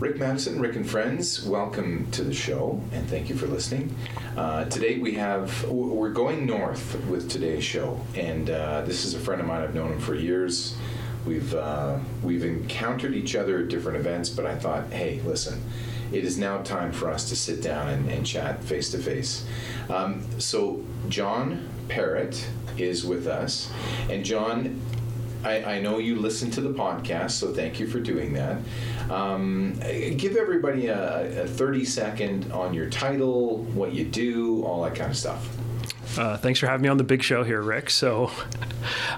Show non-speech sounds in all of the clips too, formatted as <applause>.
Rick Maddison, Rick and Friends, welcome to the show and thank you for listening. Uh, today we have, we're going north with today's show, and uh, this is a friend of mine. I've known him for years. We've, uh, we've encountered each other at different events, but I thought, hey, listen, it is now time for us to sit down and, and chat face to face. So, John Perrott is with us, and John I, I, know you listen to the podcast, so thank you for doing that. Um, give everybody a, a 30 second on your title, what you do, all that kind of stuff. Uh, thanks for having me on the big show here, Rick. So,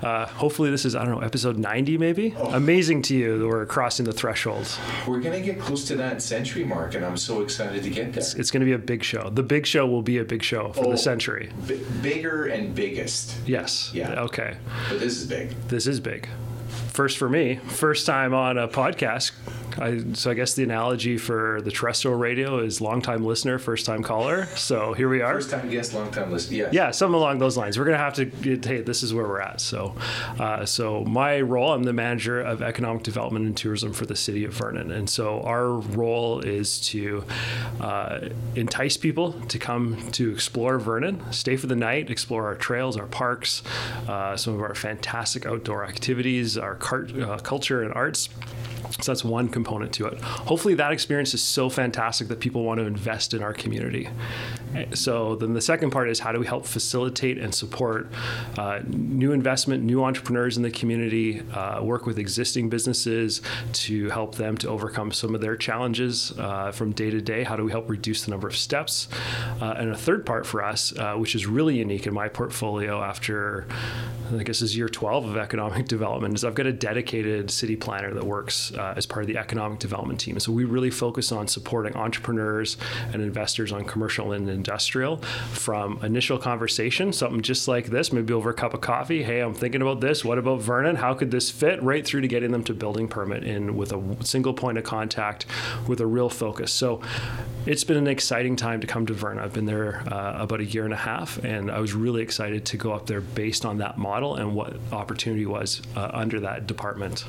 uh, hopefully, this is, I don't know, episode 90 maybe? Oh. Amazing to you that we're crossing the threshold. We're going to get close to that century mark, and I'm so excited to get there. It's, it's going to be a big show. The big show will be a big show for oh, the century. B- bigger and biggest. Yes. Yeah. Okay. But this is big. This is big first for me, first time on a podcast. I, so I guess the analogy for the terrestrial radio is long time listener, first time caller. So here we are. First time guest, long time listener. Yeah. Yeah, something along those lines. We're gonna have to. Get, hey, this is where we're at. So, uh, so my role, I'm the manager of economic development and tourism for the city of Vernon, and so our role is to uh, entice people to come to explore Vernon, stay for the night, explore our trails, our parks, uh, some of our fantastic outdoor activities, our cart, uh, culture and arts. So that's one component to it. Hopefully, that experience is so fantastic that people want to invest in our community. So then the second part is how do we help facilitate and support uh, new investment, new entrepreneurs in the community, uh, work with existing businesses to help them to overcome some of their challenges uh, from day to day. How do we help reduce the number of steps? Uh, and a third part for us, uh, which is really unique in my portfolio after I guess is year 12 of economic <laughs> development, is I've got a dedicated city planner that works uh, as part of the economic development team. So we really focus on supporting entrepreneurs and investors on commercial and industrial from initial conversation, something just like this, maybe over a cup of coffee. Hey, I'm thinking about this. What about Vernon? How could this fit? Right through to getting them to building permit in with a single point of contact with a real focus. So it's been an exciting time to come to Vernon. I've been there uh, about a year and a half, and I was really excited to go up there based on that model and what opportunity was uh, under that department.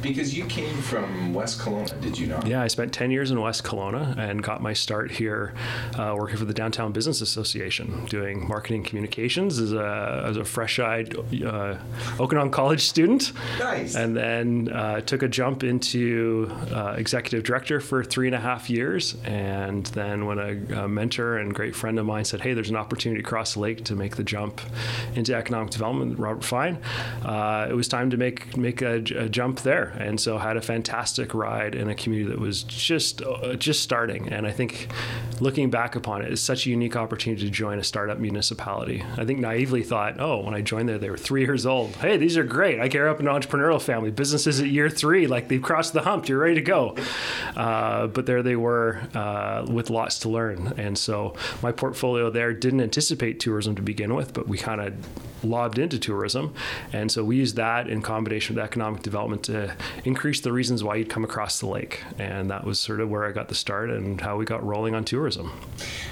Because you came from West Kelowna, did you not? Yeah, I spent 10 years in West Kelowna and got my start here uh, working for the Downtown Business Association, doing marketing communications as a, as a fresh eyed uh, Okanagan College student. Nice. And then uh, took a jump into uh, executive director for three and a half years. And then when a, a mentor and great friend of mine said, hey, there's an opportunity across the lake to make the jump into economic development, Robert Fine, uh, it was time to make, make a, a jump there. And so had a fantastic ride in a community that was just uh, just starting. And I think looking back upon it, it's such a unique opportunity to join a startup municipality. I think naively thought, oh, when I joined there, they were three years old. Hey, these are great. I care up in an entrepreneurial family. Businesses at year three, like they've crossed the hump. You're ready to go. Uh, but there they were uh, with lots to learn. And so my portfolio there didn't anticipate tourism to begin with, but we kind of lobbed into tourism. And so we used that in combination with economic development to increase the reasons why you'd come across the lake. And that was sort of where I got the start and how we got rolling on tourism.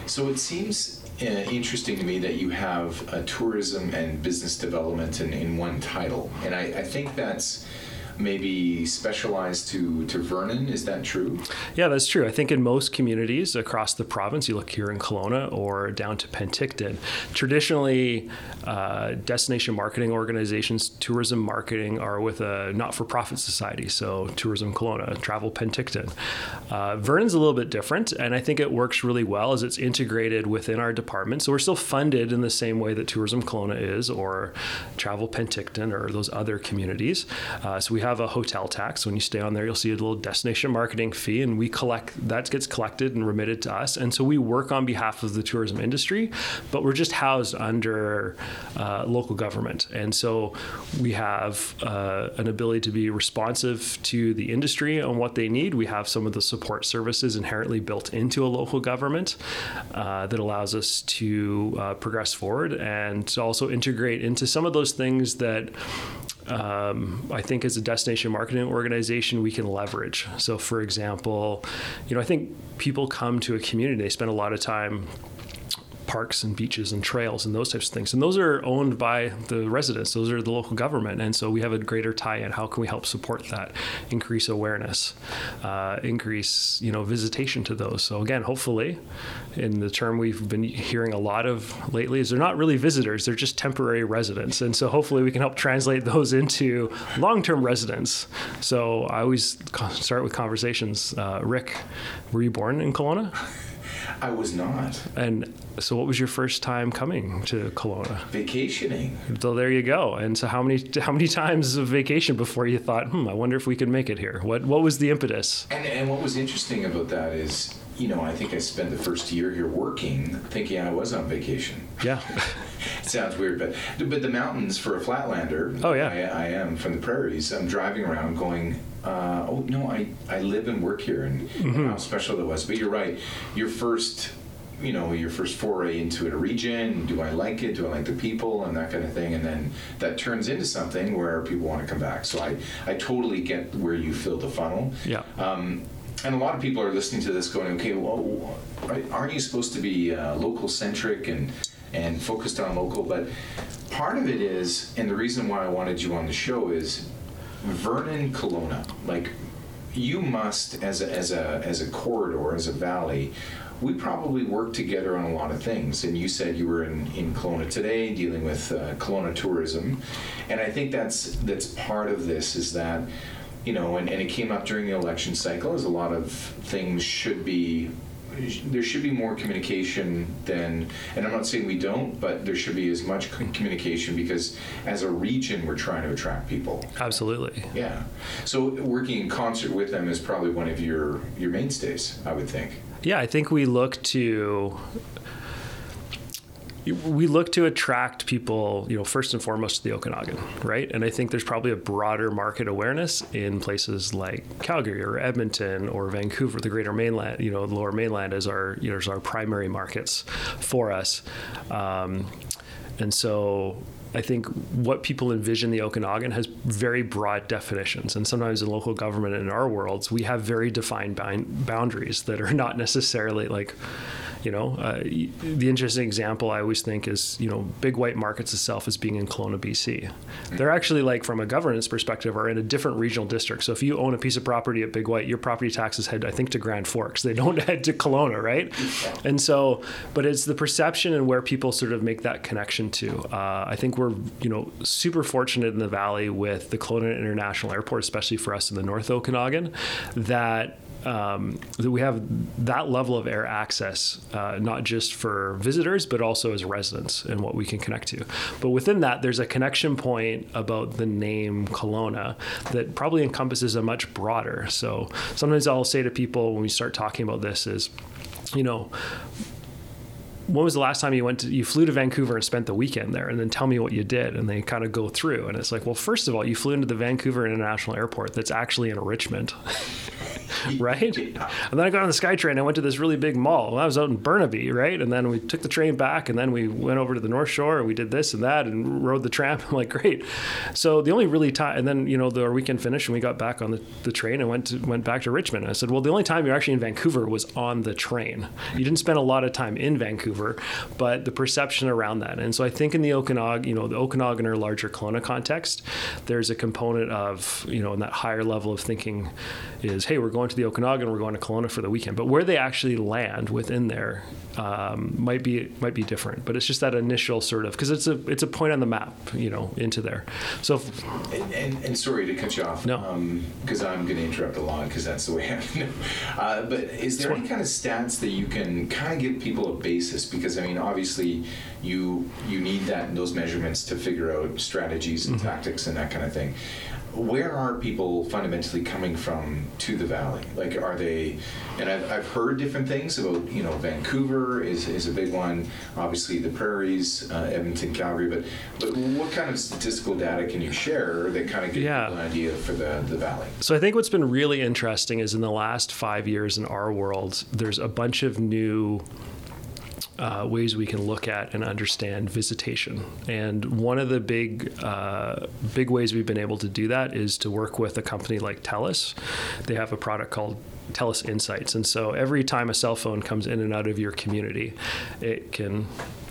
So it seems uh, interesting to me that you have a tourism and business development in, in one title. And I, I think that's maybe specialized to, to Vernon. Is that true? Yeah, that's true. I think in most communities across the province, you look here in Kelowna or down to Penticton, traditionally uh, destination marketing organizations, tourism marketing are with a not for profit society. So Tourism Kelowna, Travel Penticton. Uh, Vernon's a little bit different, and I think it works really well as it's integrated within our department. So we're still funded in the same way that Tourism Kelowna is or Travel Penticton or those other communities. Uh, so we have a hotel tax. When you stay on there, you'll see a little destination marketing fee, and we collect that gets collected and remitted to us. And so we work on behalf of the tourism industry, but we're just housed under uh, local government. And so we have uh, an ability to be responsive to the industry on what they need. We have some of the support services inherently built into a local government uh, that allows us to uh, progress forward and to also integrate into some of those things that um, I think as a destination marketing organization, we can leverage. So, for example, you know, I think people come to a community, they spend a lot of time parks and beaches and trails and those types of things. And those are owned by the residents. Those are the local government. And so we have a greater tie-in. How can we help support that? Increase awareness, uh, increase you know visitation to those. So again, hopefully, in the term we've been hearing a lot of lately is they're not really visitors; they're just temporary residents. And so hopefully we can help translate <laughs> those into long-term residents. So I always start with conversations. Uh, Rick, were you born in Kelowna? I was not. And so, what was your first time coming to Kelowna? Vacationing. So there you go. And so, how many how many times of vacation before you thought, hmm, I wonder if we could make it here? What what was the impetus? And and what was interesting about that is, you know, I think I spent the first year here working, thinking I was on vacation. Yeah. <laughs> it sounds weird, but but the mountains for a flatlander. Oh yeah. I, I am from the prairies. I'm driving around going. Uh, oh no, I, I live and work here, and, Mm-hmm. and how special it was. But you're right. Your first, you know, your first foray into a region. Do I like it? Do I like the people and that kind of thing? And then that turns into something where people want to come back. So I I totally get where you fill the funnel. Yeah. Um, and a lot of people are listening to this going, okay, well, aren't you supposed to be uh, local centric and and focused on local? But part of it is, and the reason why I wanted you on the show is Vernon Kelowna. Like, you must, as a, as a as a corridor, as a valley. We probably work together on a lot of things, and you said you were in, in Kelowna today, dealing with uh, Kelowna tourism, and I think that's that's part of this is that you know, and, and it came up during the election cycle, as a lot of things should be. There should be more communication than, and I'm not saying we don't, but there should be as much communication because as a region, we're trying to attract people. Absolutely. Yeah. So working in concert with them is probably one of your your mainstays, I would think. Yeah, I think we look to we look to attract people, you know, first and foremost to the Okanagan, right? And I think there's probably a broader market awareness in places like Calgary or Edmonton or Vancouver, the Greater Mainland, you know, the Lower Mainland is our, you know, as our primary markets for us. Um, and so I think what people envision the Okanagan has very broad definitions. And sometimes in local government in our worlds, we have very defined boundaries that are <laughs> not necessarily like, you know, uh, the interesting example I always think is, you know, Big White Markets itself as being in Kelowna, BC. They're actually like, from a governance perspective, are in a different regional district. So if you own a piece of property at Big White, your property taxes head, I think, to Grand Forks. They don't <laughs> head to Kelowna, right? And so, but it's the perception and where people sort of make that connection to. Uh, I think we're, you know, super fortunate in the valley with the Kelowna International Airport, especially for us in the North Okanagan, that um, that we have that level of air access, uh, not just for visitors, but also as residents and what we can connect to. But within that, there's a connection point about the name Kelowna that probably encompasses a much broader. So sometimes I'll say to people when we start talking about this is, you know, when was the last time you went to you flew to Vancouver and spent the weekend there? And then tell me what you did. And they kind of go through. And it's like well first of all you flew into the Vancouver International Airport that's actually in Richmond <laughs> <laughs> right? And then I got on the SkyTrain and I went to this really big mall. Well, I was out in Burnaby right? And then we took the train back and then we went over to the North Shore and we did this and that and rode the tram. <laughs> I'm like great. So the only really time and then you know the weekend finished and we got back on the, the train and went to, went back to Richmond. And I said well the only time you're actually in Vancouver was on the train. You didn't spend a lot of time in Vancouver but the perception around that. And so I think in the Okanagan, you know, the Okanagan or larger Kelowna context, there's a component of, you know, in that higher level of thinking is, hey, we're going to the Okanagan, we're going to Kelowna for the weekend. But where they actually land within there um, might be might be different. But it's just that initial sort of because it's a it's a point on the map, you know, into there. So And, and, and sorry to cut you off. No. Because I'm going to interrupt a lot because that's the way <laughs> I know. Uh, but is there any kind of stats that you can kind of give people a basis? Because I mean, obviously, you you need that those measurements to figure out strategies and tactics and that kind of thing. Where are people fundamentally coming from to the valley? Like, are they? And I've, I've heard different things about. You know, Vancouver is, is a big one. Obviously, the prairies, uh, Edmonton, Calgary. But but what kind of statistical data can you share that kind of give Yeah. people an idea for the the valley? So I think what's been really interesting is in the last five years in our world, there's a bunch of new uh, ways we can look at and understand visitation. And one of the big uh, big ways we've been able to do that is to work with a company like TELUS. They have a product called TELUS Insights. And so every time a cell phone comes in and out of your community, it can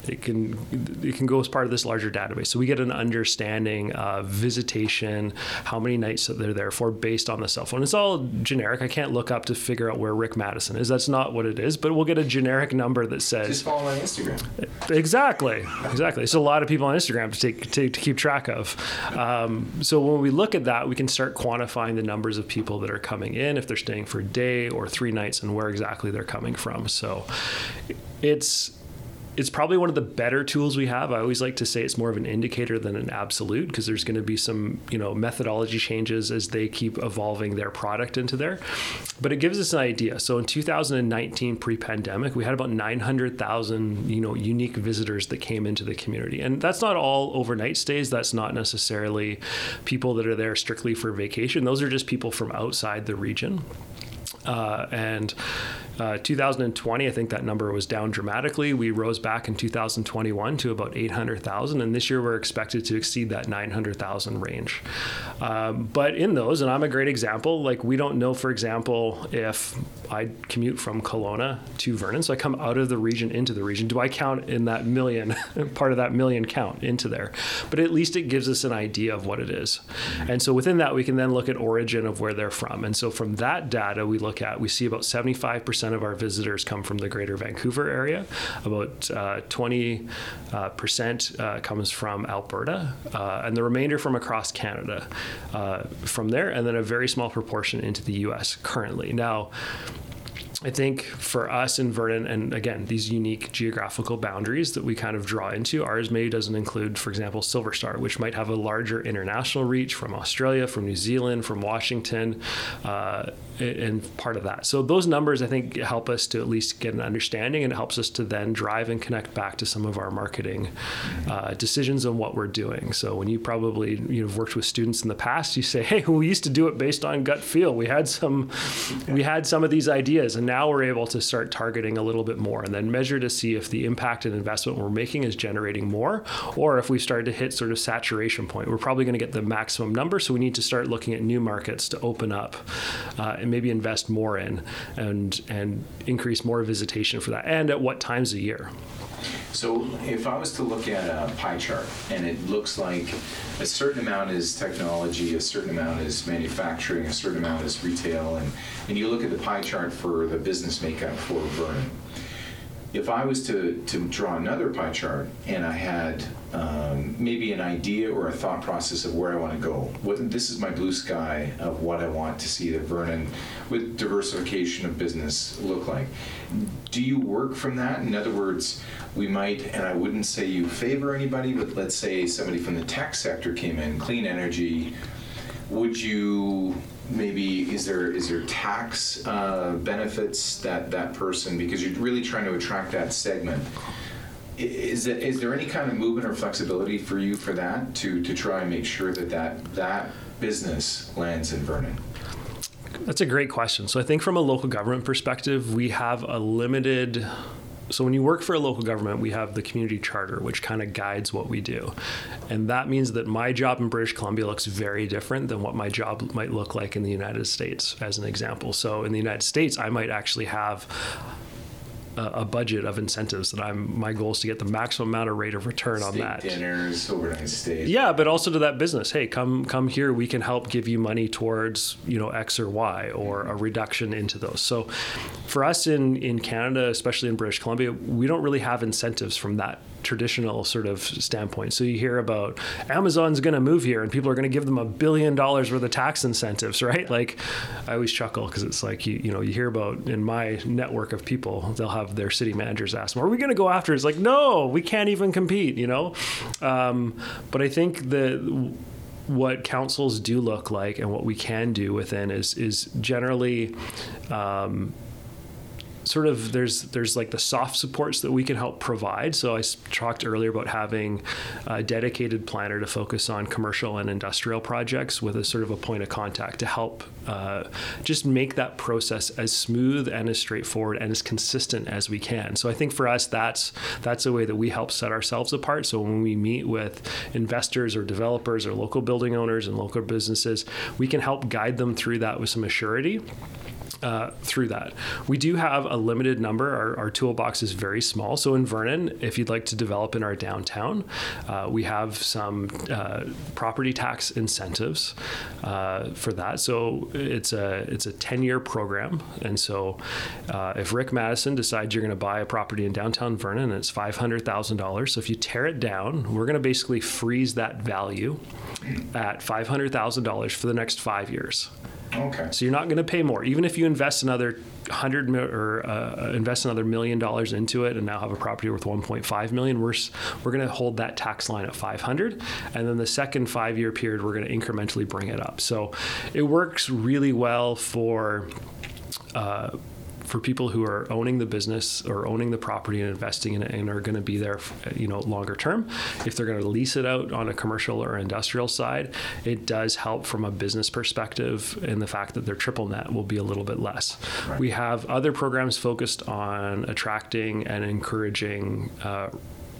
it can it can go as part of this larger database. So we get an understanding of visitation, how many nights that they're there for based on the cell phone. It's all generic. I can't look up to figure out where Rick Maddison is. That's not what it is. But we'll get a generic number that says Just follow on Instagram. Exactly, exactly. It's a lot of people on Instagram to take to, to keep track of. Um, so when we look at that, we can start quantifying the numbers of people that are coming in, if they're staying for a day or three nights, and where exactly they're coming from. So it's it's probably one of the better tools we have. I always like to say it's more of an indicator than an absolute because there's going to be some, you know, methodology changes as they keep evolving their product into there. But it gives us an idea. So in 2019 pre-pandemic, we had about 900,000, you know, unique visitors that came into the community. And that's not all overnight stays, that's not necessarily people that are there strictly for vacation. Those are just people from outside the region. Uh, and uh, 2020, I think that number was down dramatically. We rose back in 2021 to about 800,000, and this year we're expected to exceed that 900,000 range. Um, but in those, and I'm a great example, like we don't know, for example, if I commute from Kelowna to Vernon, so I come out of the region into the region, do I count in that million, <laughs> part of that million count into there? But at least it gives us an idea of what it is. And so within that, we can then look at origin of where they're from. And so from that data, we look at, we see about 75% of our visitors come from the greater Vancouver area. About uh, 20 uh, percent, uh, comes from Alberta, uh, and the remainder from across Canada uh, from there, and then a very small proportion into the US currently. Now, I think for us in Vernon, and again, these unique geographical boundaries that we kind of draw into, ours maybe doesn't include, for example, Silver Star, which might have a larger international reach from Australia, from New Zealand, from Washington, uh, and part of that. So those numbers, I think, help us to at least get an understanding, and it helps us to then drive and connect back to some of our marketing uh, decisions on what we're doing. So when you probably you've worked with students in the past, you say, "Hey, we used to do it based on gut feel. We had some, we had some of these ideas, and now we're able to start targeting a little bit more, and then measure to see if the impact and investment we're making is generating more, or if we started to hit sort of saturation point. We're probably going to get the maximum number, so we need to start looking at new markets to open up." Uh, and maybe invest more in and and increase more visitation for that and at what times a year so if I was to look at a pie chart and it looks like a certain amount is technology, a certain amount is manufacturing, a certain amount is retail, and, and you look at the pie chart for the business makeup for Vernon, if I was to, to draw another pie chart and I had um, maybe an idea or a thought process of where I want to go, what, this is my blue sky of what I want to see the Vernon with diversification of business look like. Do you work from that? In other words, we might, and I wouldn't say you favor anybody, but let's say somebody from the tech sector came in, clean energy, would you maybe is there is there tax uh, benefits that that person because you're really trying to attract that segment. Is it is there any kind of movement or flexibility for you for that to to try and make sure that that that business lands in Vernon? That's a great question. So i think from a local government perspective we have a limited so when you work for a local government, we have the community charter, which kind of guides what we do. And that means that my job in British Columbia looks very different than what my job might look like in the United States, as an example. So in the United States, I might actually have a, budget of incentives that I'm my goal is to get the maximum amount of rate of return Steak on that. Dinners, overnight stays. Yeah, but also to that business. Hey, come come here. We can help give you money towards you know X or Y or a reduction into those. So for us in in Canada, especially in British Columbia, we don't really have incentives from that traditional sort of standpoint. So you hear about Amazon's going to move here and people are going to give them a billion dollars worth of tax incentives, <laughs> right? Like I always chuckle because it's like you you know you hear about in my network of people they'll have their city managers ask them, "Are we going to go after?" It's like no, we can't even compete, you know. Um, but I think the what councils do look like and what we can do within is is generally um, sort of there's there's like the soft supports that we can help provide. So I talked earlier about having a dedicated planner to focus on commercial and industrial projects with a sort of a point of contact to help uh, just make that process as smooth and as straightforward and as consistent as we can. So I think for us that's that's a way that we help set ourselves apart. So when we meet with investors or developers or local building owners and local businesses, we can help guide them through that with some assurity uh, through that. We do have a limited number. Our, our, toolbox is very small. So in Vernon, if you'd like to develop in our downtown, uh, we have some uh, property tax incentives uh, for that. So it's a it's a 10 year program, and so uh, if Rick Maddison decides you're going to buy a property in downtown Vernon, and it's five hundred thousand dollars. So if you tear it down, we're going to basically freeze that value at five hundred thousand dollars for the next five years. Okay. So you're not going to pay more, even if you invest another hundred or uh, invest another million dollars into it, and now have a property worth 1.5 million. We're we're going to hold that tax line at 500, and then the second five-year period, we're going to incrementally bring it up. So it works really well for. Uh, for people who are owning the business or owning the property and investing in it and are going to be there, you know, longer term. If they're going to lease it out on a commercial or industrial side, it does help from a business perspective in the fact that their triple net will be a little bit less. Right. We have other programs focused on attracting and encouraging uh,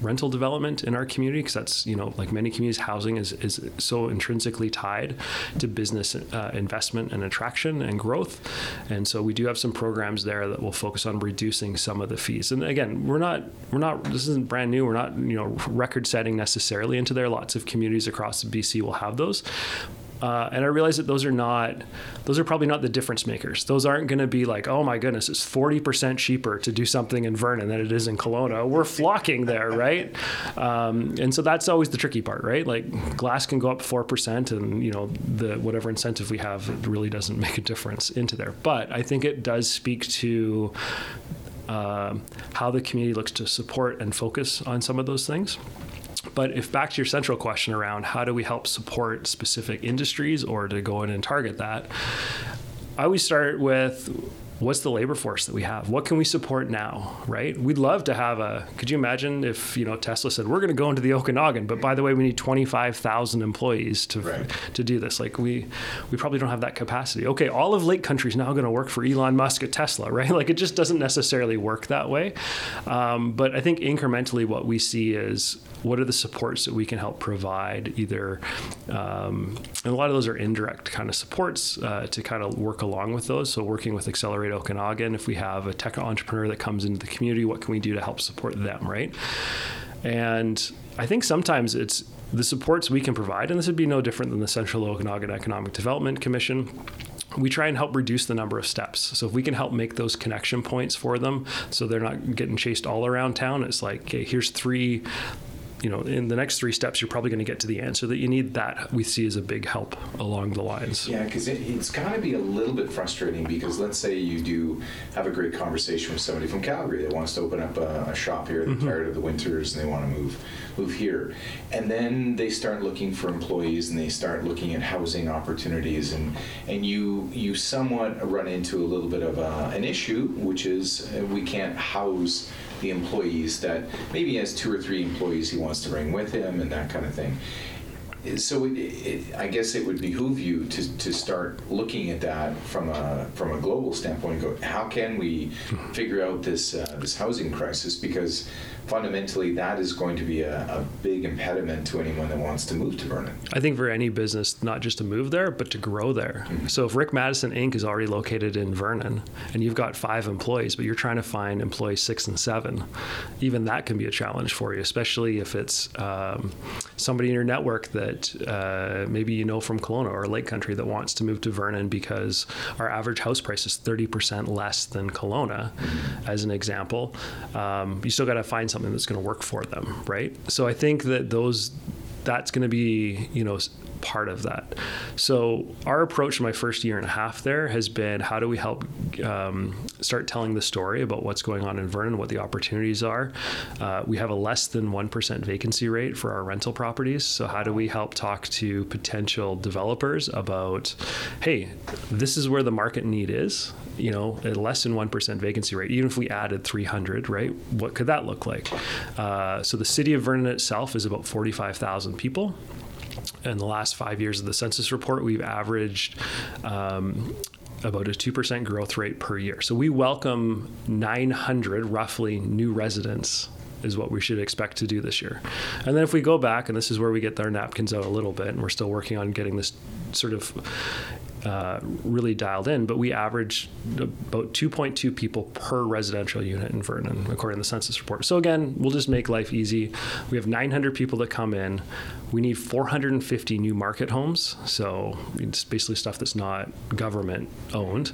rental development in our community because that's you know like many communities housing is, is so intrinsically tied to business uh, investment and attraction and growth. And so we do have some programs there that will focus on reducing some of the fees. And again we're not we're not this isn't brand new. We're not you know record setting necessarily into there. Lots of communities across BC will have those uh, and I realize that those are not, those are probably not the difference makers. Those aren't going to be like, oh my goodness, it's 40% cheaper to do something in Vernon than it is in Kelowna. We're flocking there, <laughs> right? Um, and so that's always the tricky part, right? Like glass can go up 4% and, you know, the whatever incentive we have, it really doesn't <laughs> make a difference into there. But I think it does speak to uh, how the community looks to support and focus on some of those things. But if back to your central question around how do we help support specific industries or to go in and target that, I always start with what's the labor force that we have? What can we support now, right? We'd love to have a. Could you imagine if you know Tesla said we're going to go into the Okanagan, but by the way, we need twenty five thousand employees to right. to do this. Like we we probably don't have that capacity. Okay, all of Lake Country is now going to work for Elon Musk at Tesla, right? <laughs> Like it just doesn't necessarily work that way. Um, but I think incrementally, what we see is what are the supports that we can help provide? Either um, and a lot of those are indirect kind of supports uh, to kind of work along with those. So working with accelerate okanagan if we have a tech entrepreneur that comes into the community what can we do to help support them right? And i think sometimes it's the supports we can provide and this would be no different than the central okanagan economic development commission. We try and help reduce the number of steps. So if we can help make those connection points for them so they're not getting chased all around town, it's like, okay, here's three you know, in the next three steps, you're probably going to get to the answer that you need. That we see as a big help along the lines. Yeah, because it, has got to be a little bit frustrating because let's say you do have a great conversation with somebody from Calgary that wants to open up a, a shop here. They're mm-hmm. tired of the winters and they want to move move here, and then they start looking for employees and they start looking at housing opportunities and and you you somewhat run into a little bit of a, an issue, which is we can't house the employees that maybe he has two or three employees he wants to bring with him and that kind of thing. So it, it, I guess it would behoove you to, to start looking at that from a from a global standpoint. go, how can we figure out this uh, this housing crisis? Because fundamentally that is going to be a, a, big impediment to anyone that wants to move to Vernon. I think for any business, not just to move there, but to grow there. Mm-hmm. So if Rick Maddison Inc. is already located in Vernon and you've got five employees, but you're trying to find employees six and seven, even that can be a challenge for you, especially if it's um, somebody in your network that uh, maybe you know from Kelowna or Lake Country that wants to move to Vernon because our average house price is 30% less than Kelowna, mm-hmm. as an example. Um, you still got to find something that's going to work for them, right? So I think that those that's going to be you know part of that. So our approach in my first year and a half there has been how do we help um, start telling the story about what's going on in Vernon, what the opportunities are. Uh, we have a less than one percent vacancy rate for our rental properties. So how do we help talk to potential developers about, hey, this is where the market need is. You know, a less than one percent vacancy rate. Even if we added 300, right? What could that look like? Uh, so the city of Vernon itself is about 45,000 people in the last five years of the census report, we've averaged um, about a 2% growth rate per year. So we welcome 900 roughly new residents is what we should expect to do this year. And then if we go back, and this is where we get our napkins out a little bit, and we're still working on getting this sort of uh, really dialed in, but we average about 2.2 people per residential unit in Vernon, according to the census report. So again, we'll just make life easy. We have 900 people that come in. We need 450 new market homes. So it's basically stuff that's not government owned,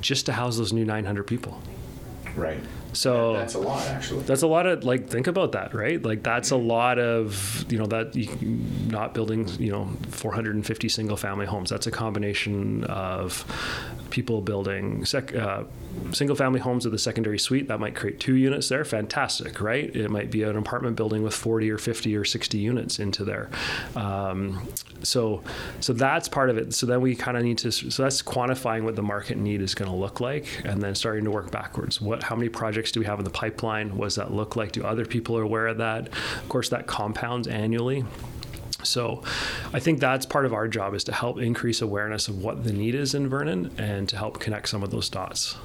just to house those new 900 people. Right. So that's a lot, actually. That's a lot of like think about that, right? Like that's a lot of you know that you, not building you know 450 single family homes. That's a combination of people building sec, uh, single family homes with a secondary suite that might create two units there. Fantastic, right? It might be an apartment building with 40 or 50 or 60 units into there. Um, so so that's part of it. So then we kind of need to so that's quantifying what the market need is going to look like, and then starting to work backwards. What how many projects do we have in the pipeline? What does that look like? Do other people are aware of that? Of course, that compounds annually. So I think that's part of our job is to help increase awareness of what the need is in Vernon and to help connect some of those dots.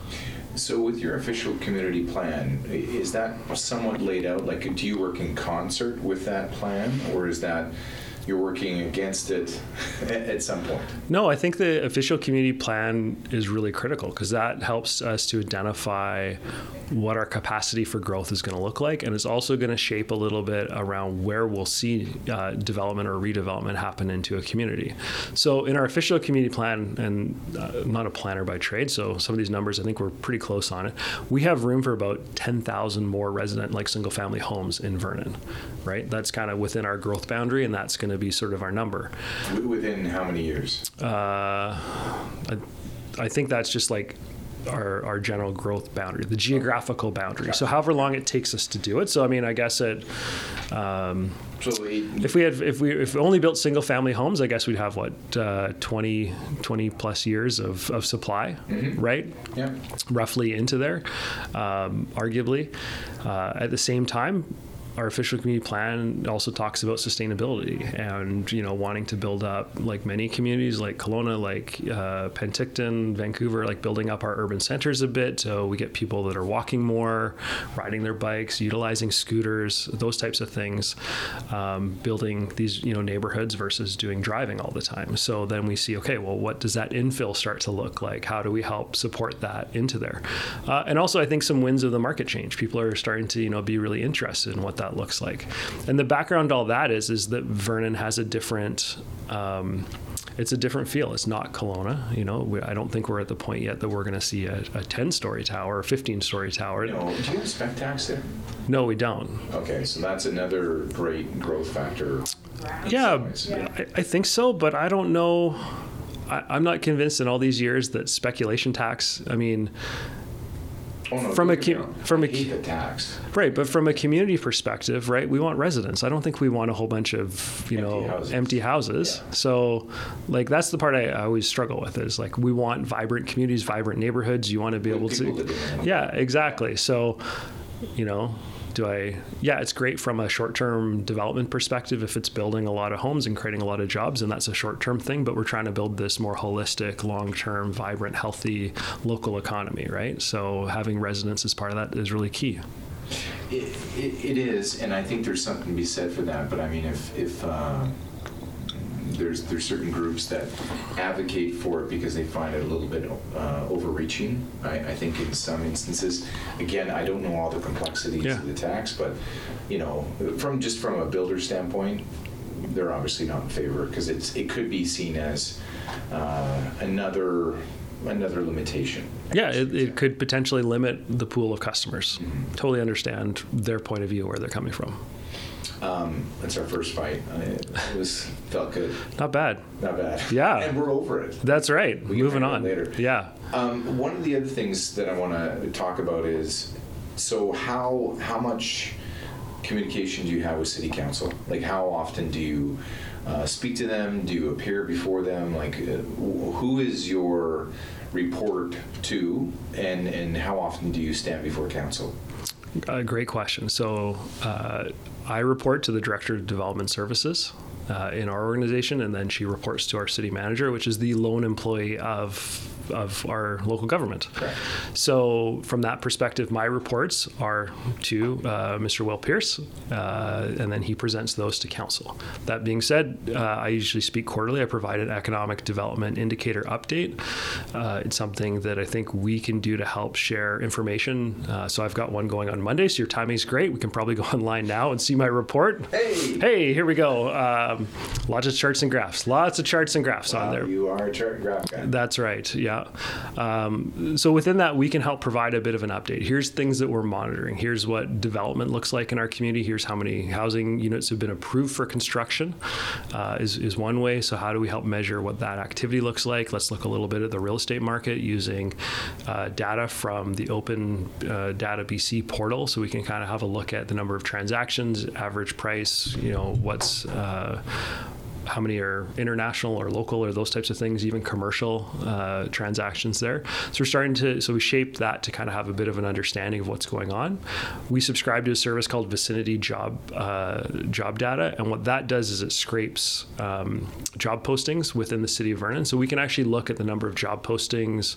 So with your official community plan, is that somewhat laid out? Like, do you work in concert with that plan, or is that you're working against it <laughs> at some point? No, I think the official community plan is really critical because that helps us to identify what our capacity for growth is going to look like, and it's also going to shape a little bit around where we'll see uh, development or redevelopment happen into a community. So, in our official community plan, and uh, I'm not a planner by trade, so some of these numbers I think we're pretty close on it. We have room for about 10,000 more resident, like single family homes in Vernon, right? That's kind of within our growth boundary, and that's going to be sort of our number. Within how many years? Uh, I, I think that's just like our, our general growth boundary, the geographical boundary. So however long it takes us to do it. So I mean, I guess it. Um, so if we had if we if we only built single family homes, I guess we'd have what uh, 20, 20 plus years of, of supply, mm-hmm. right? Yeah. Roughly into there, um, arguably. Uh, at the same time, our official community plan also talks about sustainability and you know wanting to build up like many communities like Kelowna, like uh, Penticton, Vancouver, like building up our urban centers a bit so we get people that are walking more, riding their bikes, utilizing scooters, those types of things, um, building these you know neighborhoods versus doing driving all the time. So then we see okay, well, what does that infill start to look like? How do we help support that into there? Uh, and also, I think some wins of the market change. People are starting to you know be really interested in what that that looks like. And the background to all that is is that Vernon has a different um, it's a different feel. It's not Kelowna. You know, we, I don't think we're at the point yet that we're going to see a, a 10 story tower, a 15 story tower. No, do you have spec tax there? No, we don't. Okay, so that's another great growth factor. Yeah, I, I, think so, but I don't know. I, am not convinced in all these years that speculation tax. I mean, Oh, no, from a from a tax. Right, but from a community perspective, right, we want residents. I don't think we want a whole bunch of you empty know houses. empty houses. Yeah. So, like that's the part I, I, always struggle with is like we want vibrant communities, vibrant neighborhoods. You want to be able to, yeah, exactly. So, you know, do I, yeah, it's great from a short term development perspective if it's building a lot of homes and creating a lot of jobs, and that's a short term thing. But we're trying to build this more holistic, long term, vibrant, healthy local economy, right? So having residents as part of that is really key. It, it, it is, and I think there's something to be said for that. But I mean, if, if, uh, there's there's certain groups that advocate for it because they find it a little bit uh, overreaching. I, I, think in some instances, again, I don't know all the complexities yeah. of the tax, but you know, from just from a builder standpoint, they're obviously not in favor because it's it could be seen as uh, another another limitation. Yeah, it, it, could potentially limit the pool of customers. Mm-hmm. Totally understand their point of view where they're coming from. Um, that's our first fight. It was felt good. Not bad. Not bad. Yeah. And we're over it. That's right. We Moving on. later. Yeah. Um, one of the other things that I want to talk about is so how how much communication do you have with city council? Like how often do you uh, speak to them? Do you appear before them? Like uh, who is your report to, and and how often do you stand before council? Uh, great question. So uh, I report to the Director of Development Services uh, in our organization, and then she reports to our city manager, which is the lone employee of of our local government. Correct. So, from that perspective, my reports are to uh, Mr. Will Pearce, uh, and then he presents those to council. That being said, uh, I usually speak quarterly. I provide an economic development indicator update. Uh, it's something that I think we can do to help share information. Uh, so, I've got one going on Monday, so your timing's great. We can probably go <laughs> online now and see my report. Hey! Hey, here we go. Um, lots of charts and graphs. Lots of charts and graphs on there. you are a chart and graph guy. That's right. Yeah. Um, so within that, we can help provide a bit of an update. Here's things that we're monitoring. Here's what development looks like in our community. Here's how many housing units have been approved for construction. Uh, is is one way. So how do we help measure what that activity looks like? Let's look a little bit at the real estate market using uh, data from the Open uh, Data BC portal, so we can kind of have a look at the number of transactions, average price. You know what's uh, how many are international or local or those types of things, even commercial uh, transactions there. So we're starting to, so we shaped that to kind of have a bit of an understanding of what's going on. We subscribe to a service called Vicinity Job uh, Job Data, and what that does is it scrapes um, job postings within the city of Vernon. So we can actually look at the number of job postings,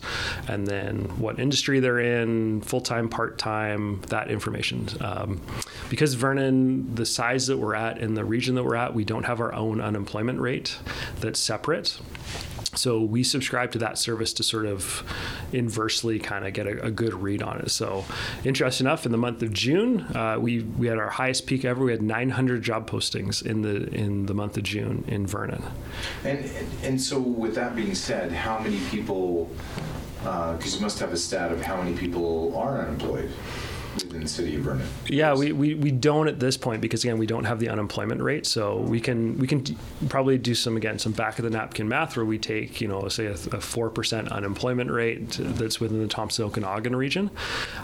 and then what industry they're in, full time, part time, that information. Um, because Vernon, the size that we're at in the region that we're at, we don't have our own unemployment rate that's separate. So we subscribe to that service to sort of inversely kind of get a, a good read on it. So interesting enough, in the month of June, uh, we we had our highest peak ever. We had 900 job postings in the in the month of June in Vernon. And, and so with that being said, how many people? Because you must have a stat of how many people are unemployed the city of Vernon. Yeah, we, we, we don't at this point because again we don't have the unemployment rate. So we can we can probably do some again some back of the napkin math where we take you know say a four percent unemployment rate that's within the Thompson Okanagan region.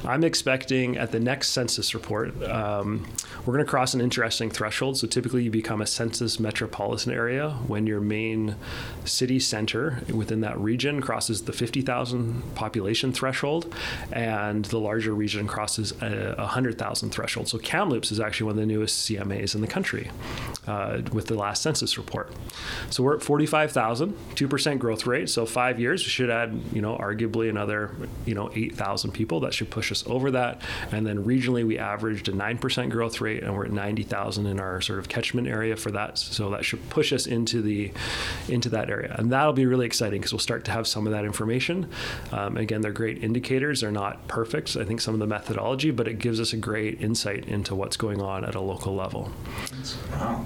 I'm expecting at the next census report um, we're going to cross an interesting threshold. So typically you become a census metropolitan area when your main city center within that region crosses the 50,000 population threshold, and the larger region crosses a 100,000 threshold. So Kamloops is actually one of the newest CMAs in the country uh, with the last census report. So we're at 45,000, 2% growth rate. So five years, we should add, you know, arguably another, you know, 8,000 people. That should push us over that. And then regionally, we averaged a 9% growth rate, and we're at 90,000 in our sort of catchment area for that. So that should push us into the into that area, and that'll be really exciting because we'll start to have some of that information. Um, again, they're great indicators. They're not perfect. I think some of the methodology, but it gives us a great insight into what's going on at a local level. Wow.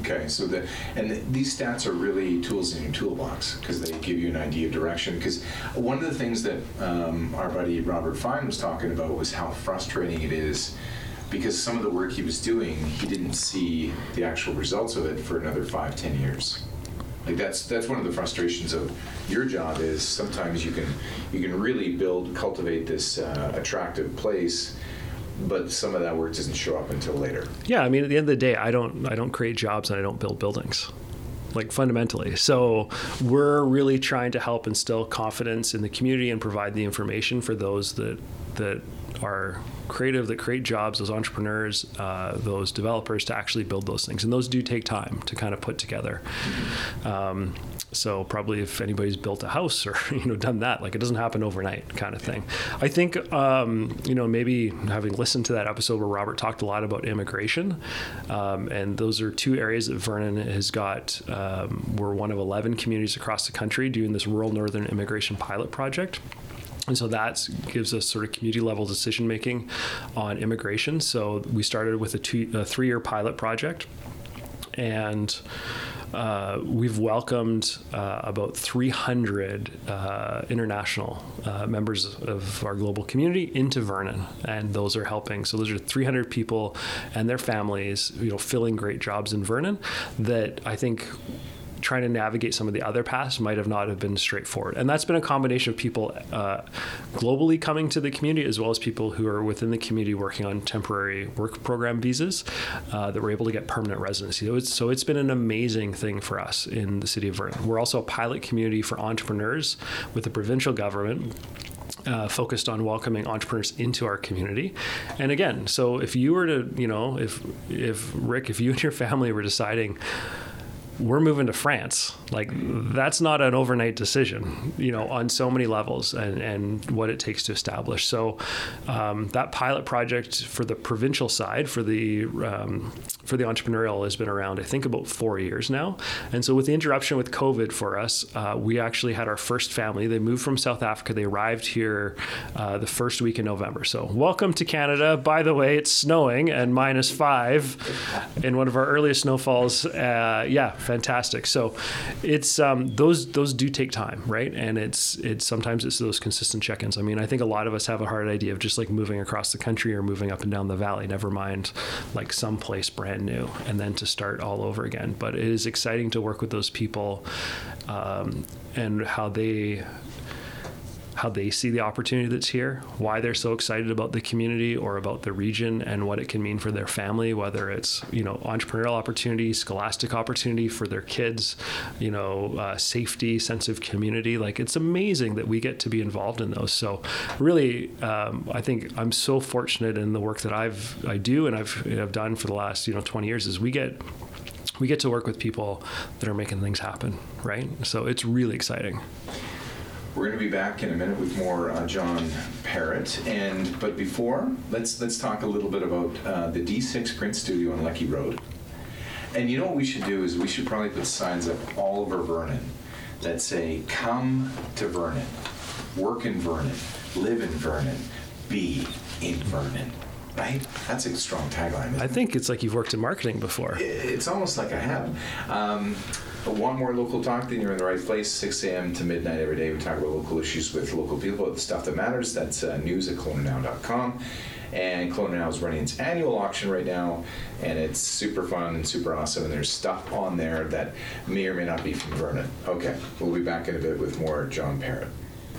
Okay, so the and the, these stats are really tools in your toolbox because they give you an idea of direction. Because one of the things that um, our buddy Robert Fine was talking about was how frustrating it is because some of the work he was doing, he didn't see the actual results of it for another five, ten years. Like that's that's one of the frustrations of your job is sometimes you can you can really build cultivate this uh, attractive place, but some of that work doesn't show up until later. Yeah, I mean, at the end of the day, I don't I don't create jobs and I don't build buildings. Like fundamentally. So we're really trying to help instill confidence in the community and provide the information for those that that are creative, that create jobs, those entrepreneurs, uh, those developers to actually build those things. And those do take time to kind of put together. Um, so probably if anybody's built a house or <laughs> you know done that, like it doesn't happen overnight, kind of thing. I think um, you know maybe having listened to that episode where Robert talked a lot about immigration, um, and those are two areas that Vernon has got. Um, we're one of eleven communities across the country doing this rural northern immigration pilot project. And so that gives us sort of community level decision making on immigration. So we started with a, two, a three year pilot project, and uh, we've welcomed uh, about 300 uh, international uh, members of our global community into Vernon, and those are helping. So those are 300 people and their families, you know, filling great jobs in Vernon. That I think trying to navigate some of the other paths might have not have been straightforward. And that's been a combination of people uh, globally coming to the community as well as people who are within the community working on temporary work program visas uh, that were able to get permanent residency. So it's, so it's been an amazing thing for us in the city of Vernon. We're also a pilot community for entrepreneurs with the provincial government. Uh, focused on welcoming entrepreneurs into our community, and again, so if you were to, you know, if if Rick, if you and your family were deciding, we're moving to France. Like that's not an overnight decision, you know, on so many levels and, and what it takes to establish. So um, that pilot project for the provincial side for the um, for the entrepreneurial has been around, I think, about four years now. And so with the interruption with COVID for us, uh, we actually had our first family. They moved from South Africa. They arrived here uh, the first week in November. So welcome to Canada. By the way, it's snowing and minus five in one of our earliest snowfalls. Uh, yeah, fantastic. So it's um, those those do take time, right? And it's it's sometimes it's those consistent check-ins. I mean, I think a lot of us have a hard idea of just like moving across the country or moving up and down the valley. Never mind like someplace brand new, and then to start all over again. But it is exciting to work with those people um, and how they how they see the opportunity that's here, why they're so excited about the community or about the region and what it can mean for their family, whether it's, you know, entrepreneurial opportunity, scholastic opportunity for their kids, you know, uh, safety, sense of community. Like it's amazing that we get to be involved in those. So really, um, I think I'm so fortunate in the work that I've, I do and I've, I've done for the last, you know, 20 years is we get we get to work with people that are making things happen, right? So it's really exciting. We're going to be back in a minute with more uh, John Perrott, and but before, let's let's talk a little bit about uh, the D6 Print Studio on Lecky Road. And you know what we should do is we should probably put signs up all over Vernon that say "Come to Vernon, work in Vernon, live in Vernon, be in Vernon." Right? That's a strong tagline. I it? think it's like you've worked in marketing before. It's almost like I have. Um, want more local talk? Then you're in the right place. 6 a.m. to midnight every day. We talk about local issues with local people, the stuff that matters. That's uh, news at kelownanow.com. And Kelowna Now is running its annual auction right now, and it's super fun and super awesome. And there's stuff on there that may or may not be from Vernon. Okay, we'll be back in a bit with more John Perrott.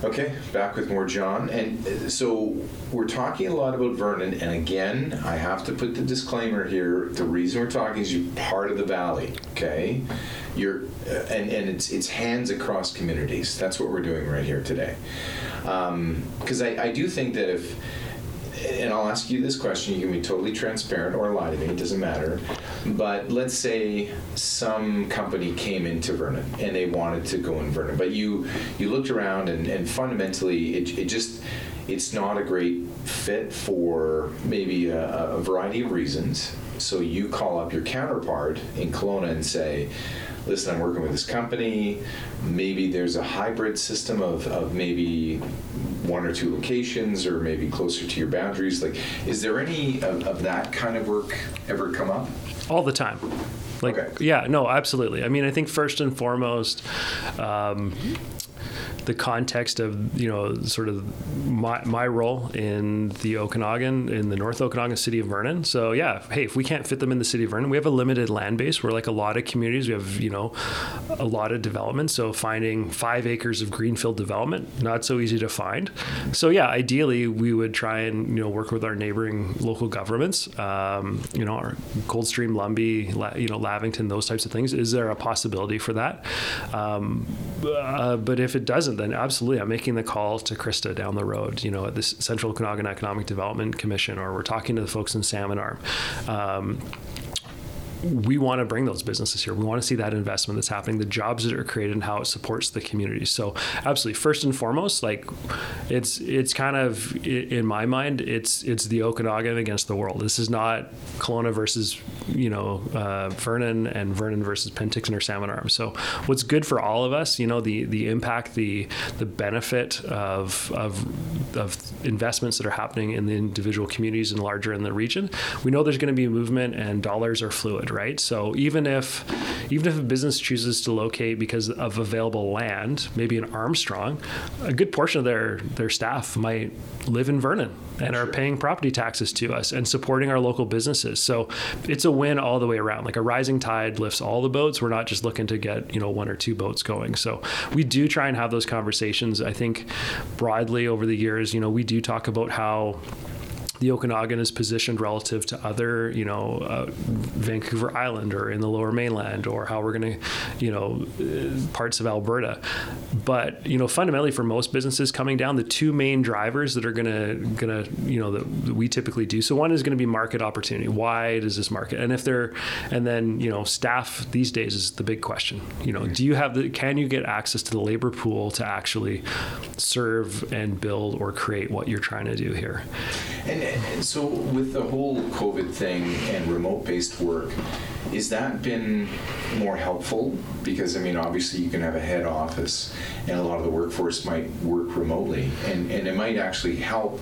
Okay, back with more John. And uh, so we're talking a lot about Vernon. And again, I have to put the disclaimer here. The reason we're talking is you're part of the valley, okay? You're, uh, and, and it's, it's hands across communities. That's what we're doing right here today. Because I, I do think that if, and I'll ask you this question, you can be totally transparent or lie to me, it doesn't matter. But let's say some company came into Vernon and they wanted to go in Vernon, but you you looked around and, and fundamentally it, it just it's not a great fit for maybe a, a variety of reasons. So you call up your counterpart in Kelowna and say, listen, I'm working with this company. Maybe there's a hybrid system of, of maybe one or two locations or maybe closer to your boundaries. Like, is there any of, of that kind of work ever come up? all the time. Like, Okay. yeah, no, absolutely. I mean, I think first and foremost, um, the context of you know sort of my, my role in the Okanagan in the North Okanagan city of Vernon. So yeah, hey, if we can't fit them in the city of Vernon, we have a limited land base. We're like a lot of communities. We have you know a lot of development. So finding five acres of greenfield development not so easy to find. So yeah, ideally we would try and you know work with our neighboring local governments. Um, you know, our Coldstream, Lumby, La- you know Lavington, those types of things. Is there a possibility for that? Um, uh, but if it doesn't, then absolutely, I'm making the call to Krista down the road, you know, at the Central Okanagan Economic Development Commission, or we're talking to the folks in Salmon Arm. Um, we want to bring those businesses here. We want to see that investment that's happening, the jobs that are created, and how it supports the community. So, absolutely, first and foremost, like it's it's kind of in my mind, it's it's the Okanagan against the world. This is not Kelowna versus you know uh, Vernon and Vernon versus Penticton or Salmon Arm. So, what's good for all of us, you know, the the impact, the the benefit of of of investments that are happening in the individual communities and larger in the region. We know there's going to be movement, and dollars are fluid, right? So even if even if a business chooses to locate because of available land, maybe in Armstrong, a good portion of their their staff might live in Vernon and are paying property taxes to us and supporting our local businesses. So it's a win all the way around. Like a rising tide lifts all the boats. We're not just looking to get, you know, one or two boats going. So we do try and have those conversations. I think broadly over the years, you know, we do talk about how the Okanagan is positioned relative to other, you know, uh, Vancouver Island or in the Lower Mainland, or how we're going to, you know, uh, parts of Alberta. But you know, fundamentally, for most businesses coming down, the two main drivers that are going to, going to, you know, that, we typically do. So one is going to be market opportunity. Why does this market? And if they're, and then you know, staff these days is the big question. You know, do you have the? Can you get access to the labor pool to actually serve and build or create what you're trying to do here? And, and so, with the whole COVID thing and remote based work, is that been more helpful? Because, I mean, obviously, you can have a head office, and a lot of the workforce might work remotely, and, and it might actually help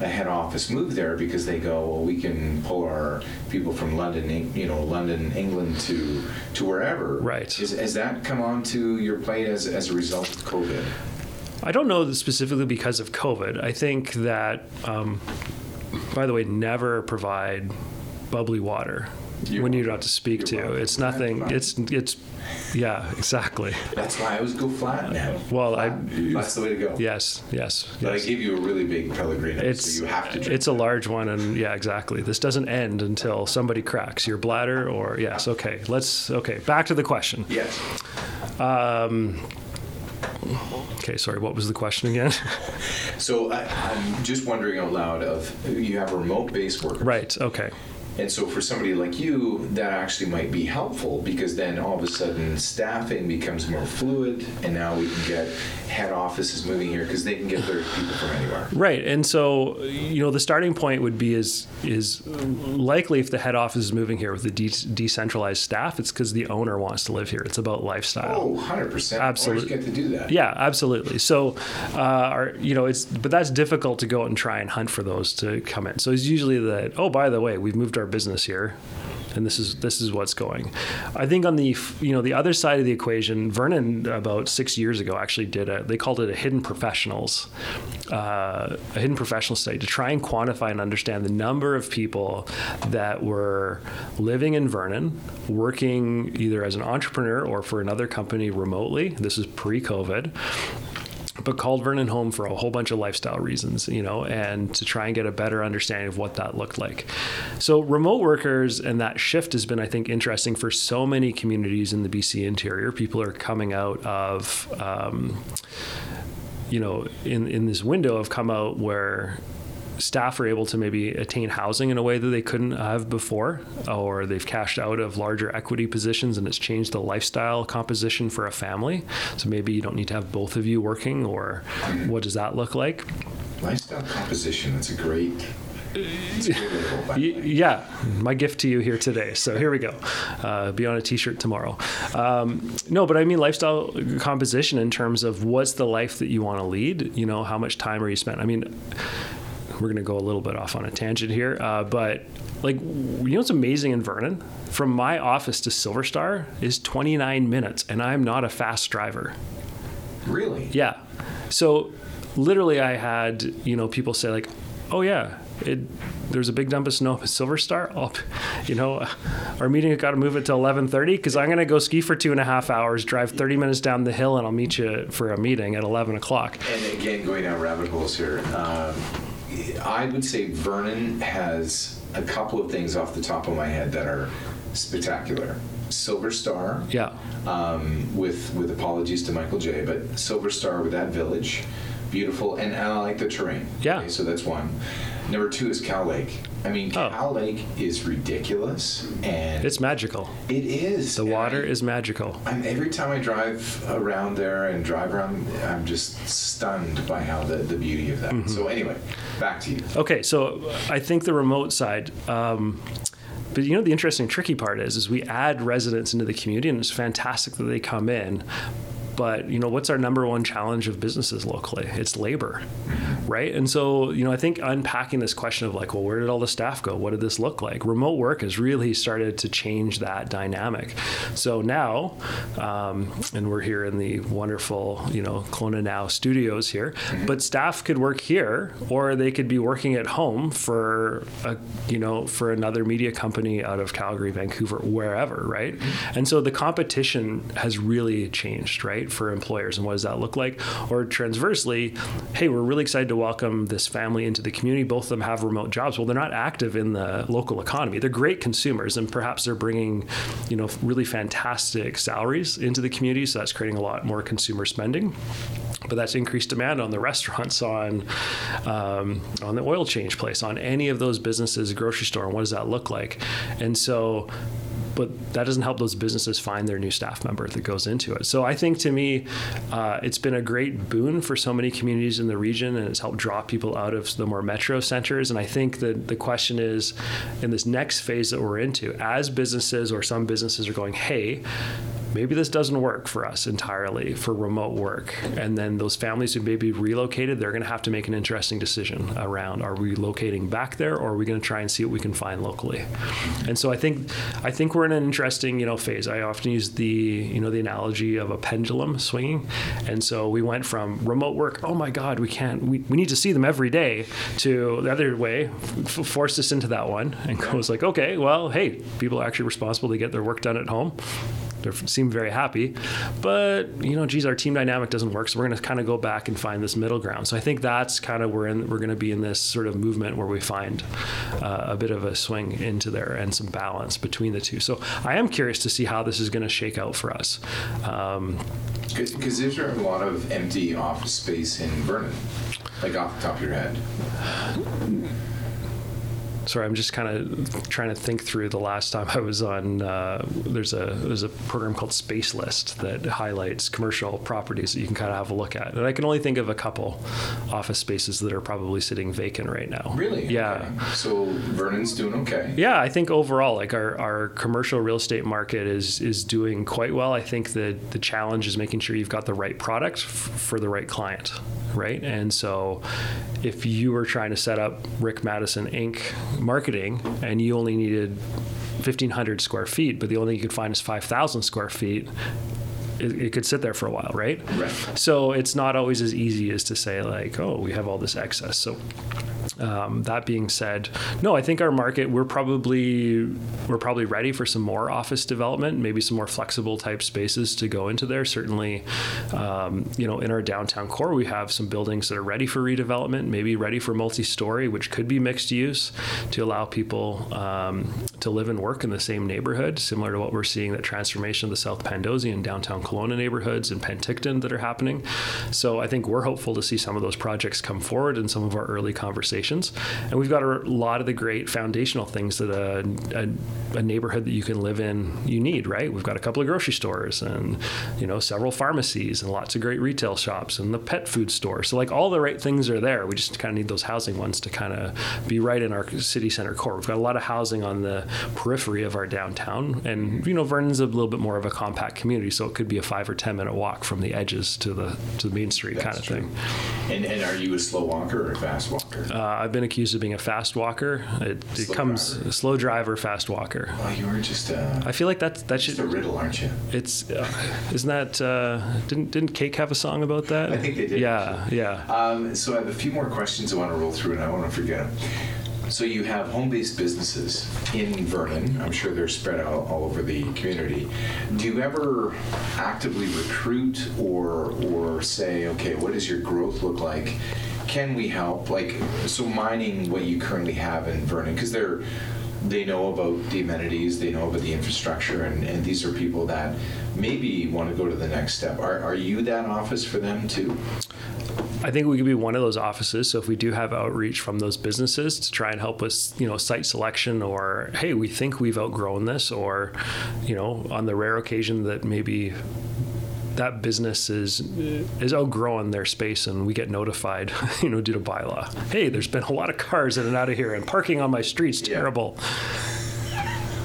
a head office move there because they go, well, we can pull our people from London, you know, London, England to to wherever. Right. Is, has that come onto your plate as, as a result of COVID? I don't know specifically because of COVID. I think that, um, by the way, never provide bubbly water You're when you don't welcome. have to speak to. welcome. It's nothing. It's it's yeah, exactly. That's why I always go flat now. Well, I- that's the way to go. Yes, yes. But yes. I gave you a really big Pellegrino, It's so you have to drink. it's a large one, and yeah, exactly. This doesn't end until somebody cracks your bladder, or yes. Okay, let's okay. Back to the question. Yes. Um, okay, sorry. What was the question again? <laughs> So I, I'm just wondering out loud of you have remote base workers. right. Okay. And so for somebody like you, that actually might be helpful because then all of a sudden staffing becomes more fluid and now we can get head offices moving here because they can get their people from anywhere. Right, and so you know the starting point would be is is likely if the head office is moving here with the de- decentralized staff, it's because the owner wants to live here. It's about lifestyle. Oh, 100%. Absolutely. Get to do that. Yeah, absolutely. So, uh, our, you know, it's but that's difficult to go out and try and hunt for those to come in. So it's usually that. Oh, by the way, we've moved our business here, and this is this is what's going. I think on the you know the other side of the equation, Vernon about six years ago actually did a they called it a hidden professionals, uh, a hidden professional study to try and quantify and understand the number of people that were living in Vernon, working either as an entrepreneur or for another company remotely. This is pre-COVID but called Vernon home for a whole bunch of lifestyle reasons, you know, and to try and get a better understanding of what that looked like. So remote workers and that shift has been, I think, interesting for so many communities in the BC interior. People are coming out of, um, you know, in in this window have come out where staff are able to maybe attain housing in a way that they couldn't have before, or they've cashed out of larger equity positions and it's changed the lifestyle composition for a family. So maybe you don't need to have both of you working, or what does that look like? Lifestyle composition, that's a great, it's a great label, by Y- the way. Yeah, my gift to you here today. So here we go. Uh, be on a T-shirt tomorrow. Um, no, but I mean lifestyle composition in terms of what's the life that you want to lead. You know, how much time are you spent? I mean, we're going to go a little bit off on a tangent here, uh, but like, you know what's amazing in Vernon? From my office to Silver Star is 29 minutes, and I'm not a fast driver. Really? Yeah. So literally, I had you know people say like, "Oh yeah, it there's a big dump of snow at Silver Star. <laughs> Oh, you know, our meeting got to move it to 11:30 because I'm gonna go ski for two and a half hours, drive 30 minutes down the hill, and I'll meet you for a meeting at 11 o'clock. And again, going down rabbit holes here, um, I would say Vernon has a couple of things off the top of my head that are spectacular. Silver Star, Yeah. um, with with apologies to Michael J, but Silver Star with that village, beautiful, and, and I like the terrain. Yeah. Okay, so that's one. Number two is Kal Lake. I mean, Oh. Kal Lake is ridiculous, and It's magical. it is. The water I- is magical. I'm, every time I drive around there and drive around, I'm just stunned by how the, the beauty of that. Mm-hmm. So anyway, back to you. Okay, so I think the remote side. Um, but you know the interesting tricky part is is we add residents into the community and it's fantastic that they come in but you know what's our number one challenge of businesses locally? It's labor right? And so you know i think unpacking this question of like well where did all the staff go? What did this look like? Remote work has really started to change that dynamic. So now um, and we're here in the wonderful you know Kelowna now studios here but staff could work here or they could be working at home for a you know for another media company out of calgary vancouver wherever right? And so the competition has really changed right for employers and what does that look like or transversely hey we're really excited to welcome this family into the community. Both of them have remote jobs. Well, they're not active in the local economy. They're great consumers, and perhaps they're bringing, you know, really fantastic salaries into the community. So that's creating a lot more consumer spending but that's increased demand on the <laughs> restaurants, on um, on the oil change place, on any of those businesses, grocery store. And what does that look like? And so but that doesn't help those businesses find their new staff member that goes into it. So I think to me, uh, it's been a great boon for so many communities in the region, and it's helped draw people out of the more metro centers. And I think that the question is, in this next phase that we're into, as businesses or some businesses are going, hey, maybe this doesn't work for us entirely for remote work. And then those families who may be relocated, they're going to have to make an interesting decision around are we locating back there or are we going to try and see what we can find locally? And so I think I think we're in an interesting, you know, phase. I often use the, you know, the analogy of a pendulum swinging. And so we went from remote work, oh my God, we can't, we, we need to see them every day, to the other way, f- forced us into that one and goes like, okay, well, hey, people are actually responsible to get their work done at home they seem very happy. But you know, geez, our team dynamic doesn't work, so we're going to kind of go back and find this middle ground. So I think that's kind of where we're going to be in this sort of movement where we find uh, a bit of a swing into there and some balance between the two. So I am curious to see how this is going to shake out for us. Um, because there's a lot of empty office space in Vernon, like off the top of your head sorry, I'm just kind of trying to think through the last time I was on. Uh, there's a there's a program called Space List that highlights commercial properties that you can kind of have a look at, and I can only think of a couple office spaces that are probably sitting vacant right now. Really? Yeah. Okay. So Vernon's doing okay. Yeah, I think overall, like our, our commercial real estate market is is doing quite well. I think that the challenge is making sure you've got the right product f- for the right client, right? And so, if you were trying to set up Rick Maddison Inc marketing and you only needed 1500 square feet but the only thing you could find is 5000 square feet it, it, could sit there for a while right? right so it's not always as easy as to say like oh we have all this excess so um, that being said, no, I think our market we're probably we're probably ready for some more office development, maybe some more flexible type spaces to go into there. Certainly, um, you know, in our downtown core, we have some buildings that are ready for redevelopment, maybe ready for multi-story, which could be mixed use to allow people um, to live and work in the same neighborhood, similar to what we're seeing that transformation of the South Pandosy and downtown Kelowna neighborhoods and Penticton that are happening. So I think we're hopeful to see some of those projects come forward in some of our early conversations and we've got a lot of the great foundational things that a, a, a, neighborhood that you can live in you need, right? We've got a couple of grocery stores and you know several pharmacies and lots of great retail shops and the pet food store. So like all the right things are there. We just kind of need those housing ones to kind of be right in our city center core. We've got a lot of housing on the periphery of our downtown, and you know Vernon's a little bit more of a compact community, so it could be a five or ten minute walk from the edges to the to the main street That's kind of true. thing. And, and are you a slow walker or a fast walker? Uh, I've been accused of being a fast walker. It, it comes driver. slow driver, fast walker. Well, you are just a. I feel like that that should. a riddle, aren't you? It's uh, isn't that uh, didn't didn't Cake have a song about that? I think they did. Yeah, actually. yeah. Um, so I have a few more questions I want to roll through, and I want to forget them. So you have home-based businesses in Vernon. I'm sure they're spread out all over the community. Do you ever actively recruit or or say, okay, what does your growth look like? Can we help? Like, so mining what you currently have in Vernon, because they're they know about the amenities, they know about the infrastructure, and, and these are people that maybe want to go to the next step. Are, are you that office for them too? I think we could be one of those offices. So if we do have outreach from those businesses to try and help us, you know, site selection or hey, we think we've outgrown this, or you know, on the rare occasion that maybe that business is is outgrowing their space and we get notified, <laughs> you know, due to bylaw. Hey, there's been a lot of cars in and out of here and parking on my street's terrible.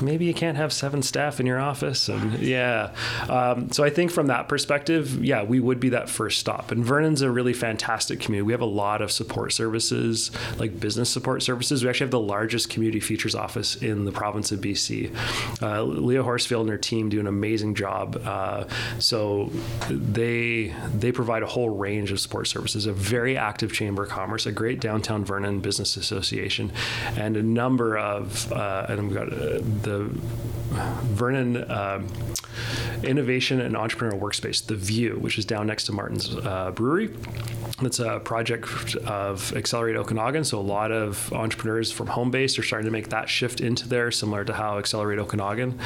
Maybe you can't have seven staff in your office. And yeah. Um, so I think from that perspective, yeah, we would be that first stop. And Vernon's a really fantastic community. We have a lot of support services, like business support services. We actually have the largest Community Futures office in the province of BC. Uh, Leah Horsfield and her team do an amazing job. Uh, so they they provide a whole range of support services, a very active chamber of commerce, a great downtown Vernon Business Association, and a number of, uh, and we've got uh, the the Vernon um, Innovation and Entrepreneurial Workspace, the View, which is down next to Marten's uh, Brewery. It's a project of Accelerate Okanagan. So a lot of entrepreneurs from home base are starting to make that shift into there, similar to how Accelerate Okanagan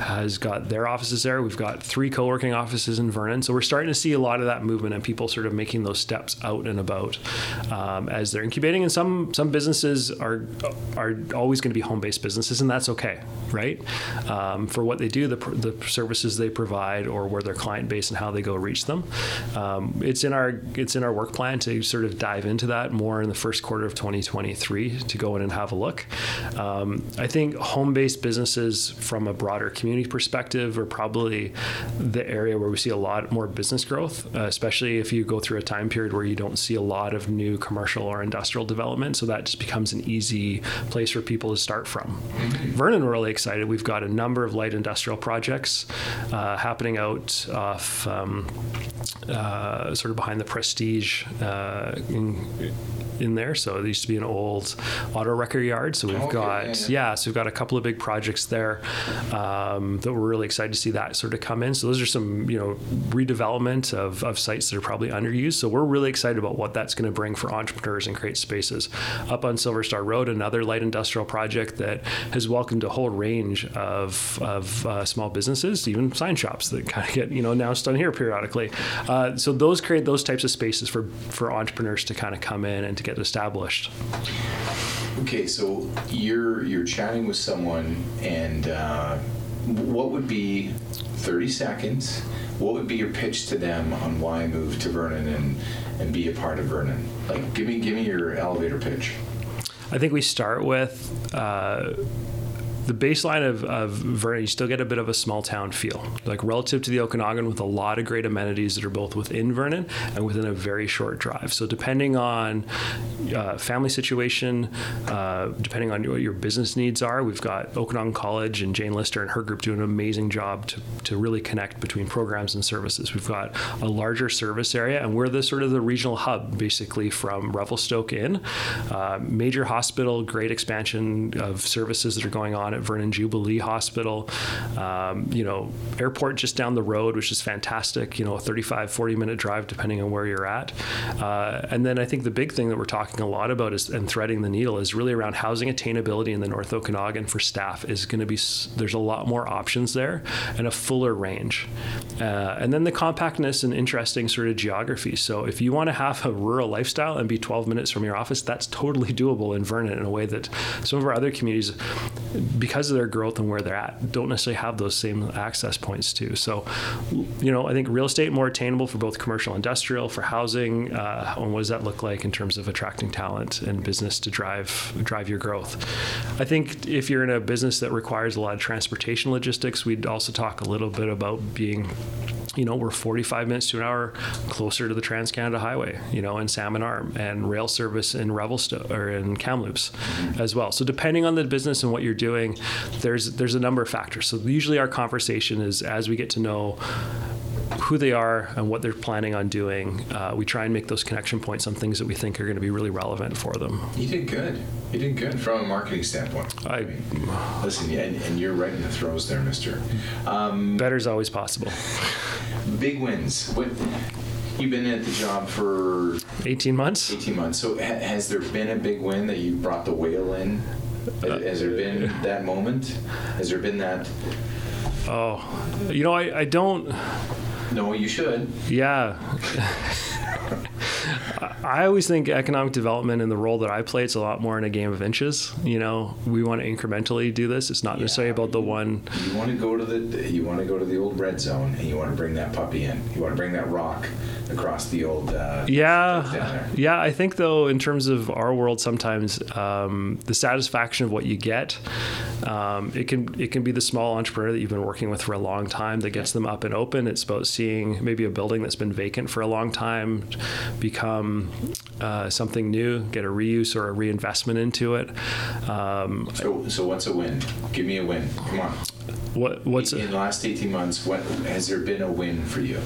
has got their offices there. We've got three co-working offices in Vernon. So we're starting to see a lot of that movement and people sort of making those steps out and about um, as they're incubating. And some some businesses are are always going to be home-based businesses, and that's okay, right? Um, for what they do, the, the services they provide, or where their client base and how they go reach them. Um, it's in our it's in our work plan to sort of dive into that more in the first quarter of 2023 to go in and have a look. Um, I think home-based businesses, from a broader community perspective, are probably the area where we see a lot more business growth, uh, especially if you go through a time period where you don't see a lot of new commercial or industrial development. So that just becomes an easy place for people to start from. Vernon, we're really excited. We've got a number of light industrial projects uh, happening out off um, uh, sort of behind the Prestige uh, in, in there. So there used to be an old auto wrecker yard. So we've Okay, got yeah, yeah, yeah. so we've got a couple of big projects there um, that we're really excited to see that sort of come in. So those are some you know redevelopment of, of sites that are probably underused. So we're really excited about what that's going to bring for entrepreneurs and create spaces. Up on Silver Star Road, another light industrial project that has welcomed a whole range of, of uh, small businesses, even sign shops that kind of get you know announced on here periodically. Uh, so those create those types of spaces for for entrepreneurs to kind of come in and to get established. Okay, so you're you're chatting with someone, and uh, what would be 30 seconds? What would be your pitch to them on why move to Vernon and and be a part of Vernon? Like, give me give me your elevator pitch. I think we start with uh, the baseline of, of Vernon. You still get a bit of a small town feel, like relative to the Okanagan, with a lot of great amenities that are both within Vernon and within a very short drive. So depending on uh, family situation, uh, depending on what your business needs are, we've got Okanagan College and Jane Lister and her group do an amazing job to, to really connect between programs and services. We've got a larger service area, and we're the sort of the regional hub, basically from Revelstoke in. Uh, major hospital, great expansion of services that are going on at Vernon Jubilee Hospital. Um, you know, airport just down the road, which is fantastic. You know, a 35, 40 minute drive depending on where you're at. Uh, and then I think the big thing that we're talking a lot about is and threading the needle is really around housing attainability in the North Okanagan for staff is going to be there's a lot more options there and a fuller range. Uh, and then the compactness and interesting sort of geography. So if you want to have a rural lifestyle and be 12 minutes from your office, that's totally doable in Vernon in a way that some of our other communities, because of their growth and where they're at, don't necessarily have those same access points to. So, you know, I think real estate more attainable for both commercial, industrial, for housing, uh, and what does that look like in terms of attracting talent and business to drive drive your growth? I think if you're in a business that requires a lot of transportation logistics, we'd also talk a little bit about being you know, we're 45 minutes to an hour closer to the Trans Canada Highway, you know, in Salmon Arm and rail service in Revelstoke or in Kamloops as well. So depending on the business and what you're doing, there's there's a number of factors. So usually our conversation is as we get to know who they are and what they're planning on doing, uh, we try and make those connection points on things that we think are going to be really relevant for them. You did good. You did good from a marketing standpoint. I, mean Listen, and, and you're right in the throes there, Mister. Um, better is always possible. big wins. What? You've been at the job for 18 months? 18 months. So ha- has there been a big win that you brought the whale in? Has, has there been that moment? Has there been that? Oh, you know, I, I don't. No, you should. Yeah. <laughs> I always think economic development and the role that I play, it's a lot more in a game of inches. You know, we want to incrementally do this. It's not necessarily about the one. You want to go to the you want to go to the old red zone and you want to bring that puppy in. You want to bring that rock across the old. Uh, Yeah, yeah. I think though, in terms of our world, sometimes um, the satisfaction of what you get, um, it can it can be the small entrepreneur that you've been working with for a long time that gets them up and open. It's about seeing maybe a building that's been vacant for a long time become uh, something new, get a reuse or a reinvestment into it. Um, So so what's a win? Give me a win. Come on. what what's in the last 18 months? What has there been a win for you?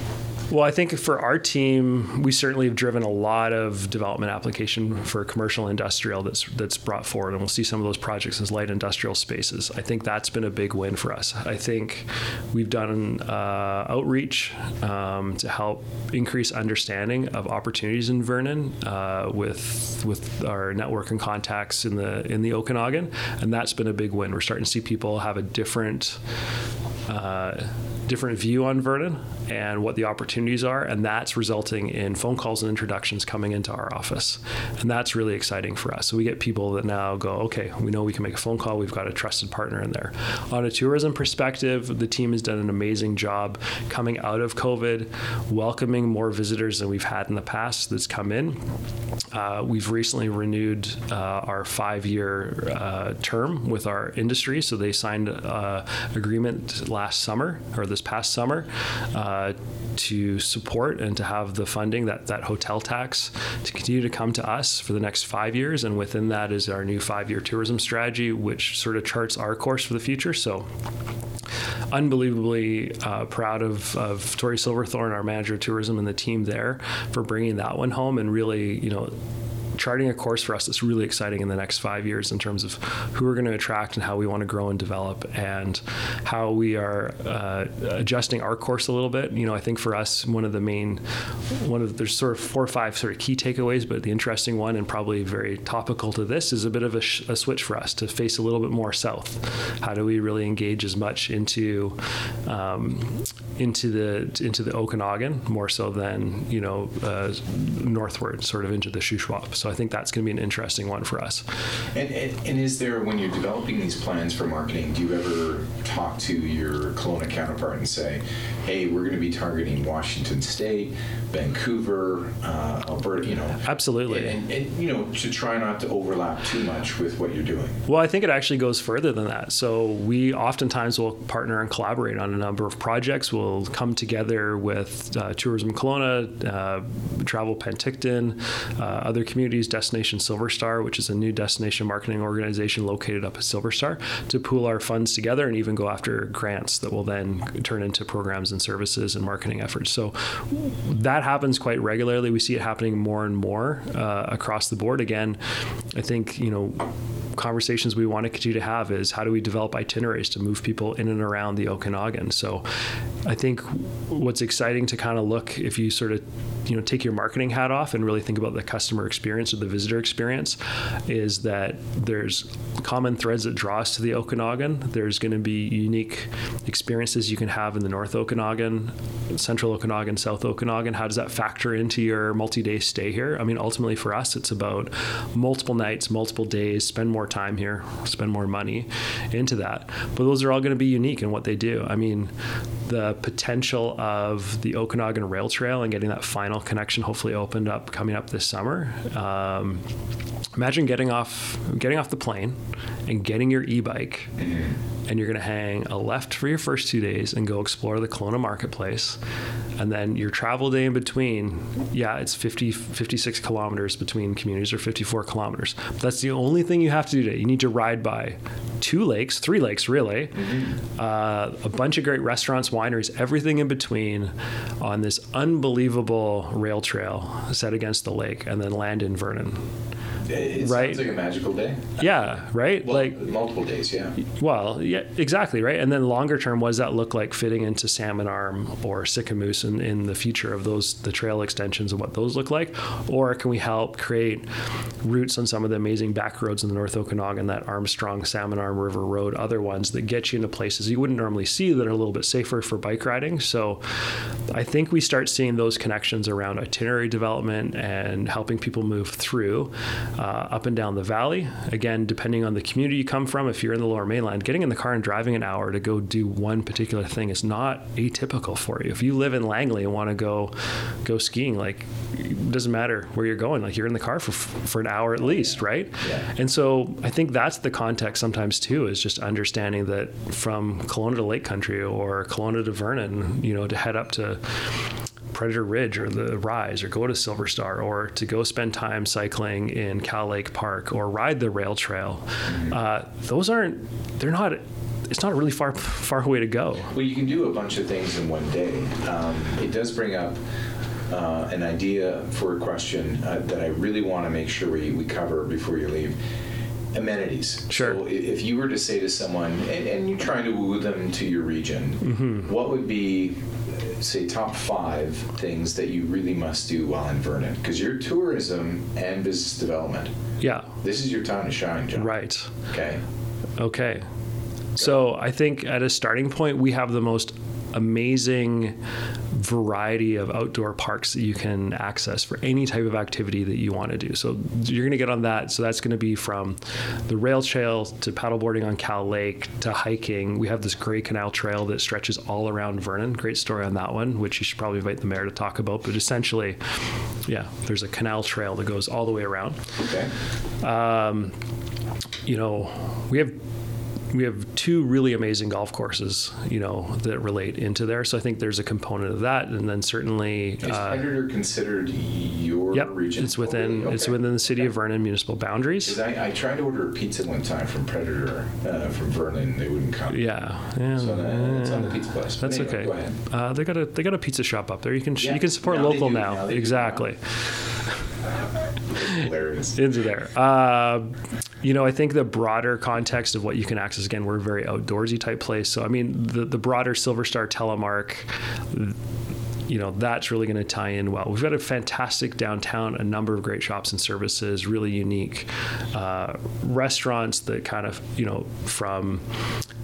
Well, I think for our team, we certainly have driven a lot of development application for commercial industrial that's that's brought forward, and we'll see some of those projects as light industrial spaces. I think that's been a big win for us. I think we've done uh, outreach um, to help increase understanding of opportunities in Vernon uh, with with our network and contacts in the in the Okanagan, and that's been a big win. We're starting to see people have a different. Uh, different view on Vernon and what the opportunities are, and that's resulting in phone calls and introductions coming into our office, and that's really exciting for us. So we get people that now go, okay, we know we can make a phone call. We've got a trusted partner in there. On a tourism perspective, the team has done an amazing job coming out of COVID, welcoming more visitors than we've had in the past that's come in. Uh, we've recently renewed uh, our five-year uh, term with our industry, so they signed uh, agreement last summer or this past summer uh, support and to have the funding that that hotel tax to continue to come to us for the next five years, and within that is our new five-year tourism strategy, which sort of charts our course for the future. So unbelievably uh, proud of, of Tori Silverthorne, our manager of tourism, and the team there for bringing that one home and really, you know, charting a course for us that's really exciting in the next five years in terms of who we're going to attract and how we want to grow and develop and how we are uh, adjusting our course a little bit. You know, I think for us, one of the main, one of the, there's sort of four or five sort of key takeaways, but the interesting one and probably very topical to this is a bit of a, sh- a switch for us to face a little bit more south. How do we really engage as much into um, into the into the Okanagan more so than you know uh, northward, sort of into the Shuswap. So I think that's going to be an interesting one for us. And, and, and is there, when you're developing these plans for marketing, do you ever talk to your Kelowna counterpart and say, hey, we're going to be targeting Washington State, Vancouver, uh, Alberta, you know? Absolutely. And, and, you know, to try not to overlap too much with what you're doing. Well, I think it actually goes further than that. So we oftentimes will partner and collaborate on a number of projects. We'll come together with uh, Tourism Kelowna, uh, Travel Penticton, uh, other communities, Destination Silver Star, which is a new destination marketing organization located up at Silver Star, to pool our funds together and even go after grants that will then turn into programs and services and marketing efforts. So that happens quite regularly. We see it happening more and more uh, across the board. Again, I think, you know, conversations we want to continue to have is how do we develop itineraries to move people in and around the Okanagan. So I think what's exciting to kind of look if you sort of you know take your marketing hat off and really think about the customer experience or the visitor experience is that there's common threads that draw us to the Okanagan. There's going to be unique experiences you can have in the North Okanagan, Central Okanagan, South Okanagan. How does that factor into your multi-day stay here? I mean, ultimately for us, it's about multiple nights, multiple days, spend more time here, spend more money into that. But those are all going to be unique in what they do. I mean, the potential of the Okanagan Rail Trail and getting that final connection hopefully opened up coming up this summer. Um, imagine getting off getting off the plane and getting your e-bike and you're going to hang a left for your first two days and go explore the Kelowna marketplace and then your travel day in between yeah it's 50 56 kilometers between communities or 54 kilometers. But that's the only thing you have to do today. You need to ride by two lakes three lakes really. Mm-hmm. uh, a bunch of great restaurants wineries everything in between on this unbelievable rail trail set against the lake and then land in vernon it right? sounds like a magical day. Yeah, right. Well, like multiple days. Yeah. Well, yeah, exactly, right. And then longer term, what does that look like fitting into Salmon Arm or Sicamous in, in the future of those the trail extensions and what those look like? Or can we help create routes on some of the amazing back roads in the North Okanagan, that Armstrong, Salmon Arm River Road, other ones that get you into places you wouldn't normally see that are a little bit safer for bike riding. So I think we start seeing those connections around itinerary development and helping people move through uh, up and down the valley. Again, depending on the community you come from, if you're in the lower mainland, getting in the car and driving an hour to go do one particular thing is not atypical for you. If you live in Langley and want to go go skiing, like it doesn't matter where you're going, like you're in the car for for an hour at least, right? Yeah. And so I think that's the context sometimes too, is just understanding that from Kelowna to Lake Country or Kelowna to Vernon, you know, to head up to Predator Ridge or the Rise or go to Silver Star or to go spend time cycling in Kal Lake Park or ride the rail trail. Uh, those aren't, they're not it's not a really far far way to go. Well, you can do a bunch of things in one day. Um, it does bring up uh, an idea for a question uh, that I really want to make sure we, we cover before you leave. Amenities. Sure. So if you were to say to someone, and, and you're trying to woo them to your region, Mm-hmm. what would be, say, top five things that you really must do while in Vernon? Because you're tourism and business development. Yeah. This is your time to shine, John. Right. Okay. Okay. So I think at a starting point, we have the most amazing variety of outdoor parks that you can access for any type of activity that you want to do. So you're going to get on that. So that's going to be from the rail trail to paddleboarding on Kal Lake to hiking. We have this Grey Canal Trail that stretches all around Vernon. Great story on that one, which you should probably invite the mayor to talk about. But essentially, yeah, there's a canal trail that goes all the way around Okay. Um, you know, we have we have two really amazing golf courses, you know, that relate into there. So I think there's a component of that, and then certainly, Is uh, Predator considered your yep, region? it's within Oh, it's within the city of Vernon municipal boundaries. I, I tried to order a pizza one time from Predator uh, from Vernon, they wouldn't come. Yeah, yeah, It's on, a, it's on the pizza place. That's anyway, okay. Go ahead. Uh, they got a they got a pizza shop up there. You can Yeah, you can support now local now. now exactly. Hilarious. into there. Uh, you know, I think the broader context of what you can access again, we're a very outdoorsy type place. So, I mean, the the broader Silver Star Telemark. You know that's really going to tie in well. We've got a fantastic downtown, a number of great shops and services, really unique uh, restaurants that kind of you know from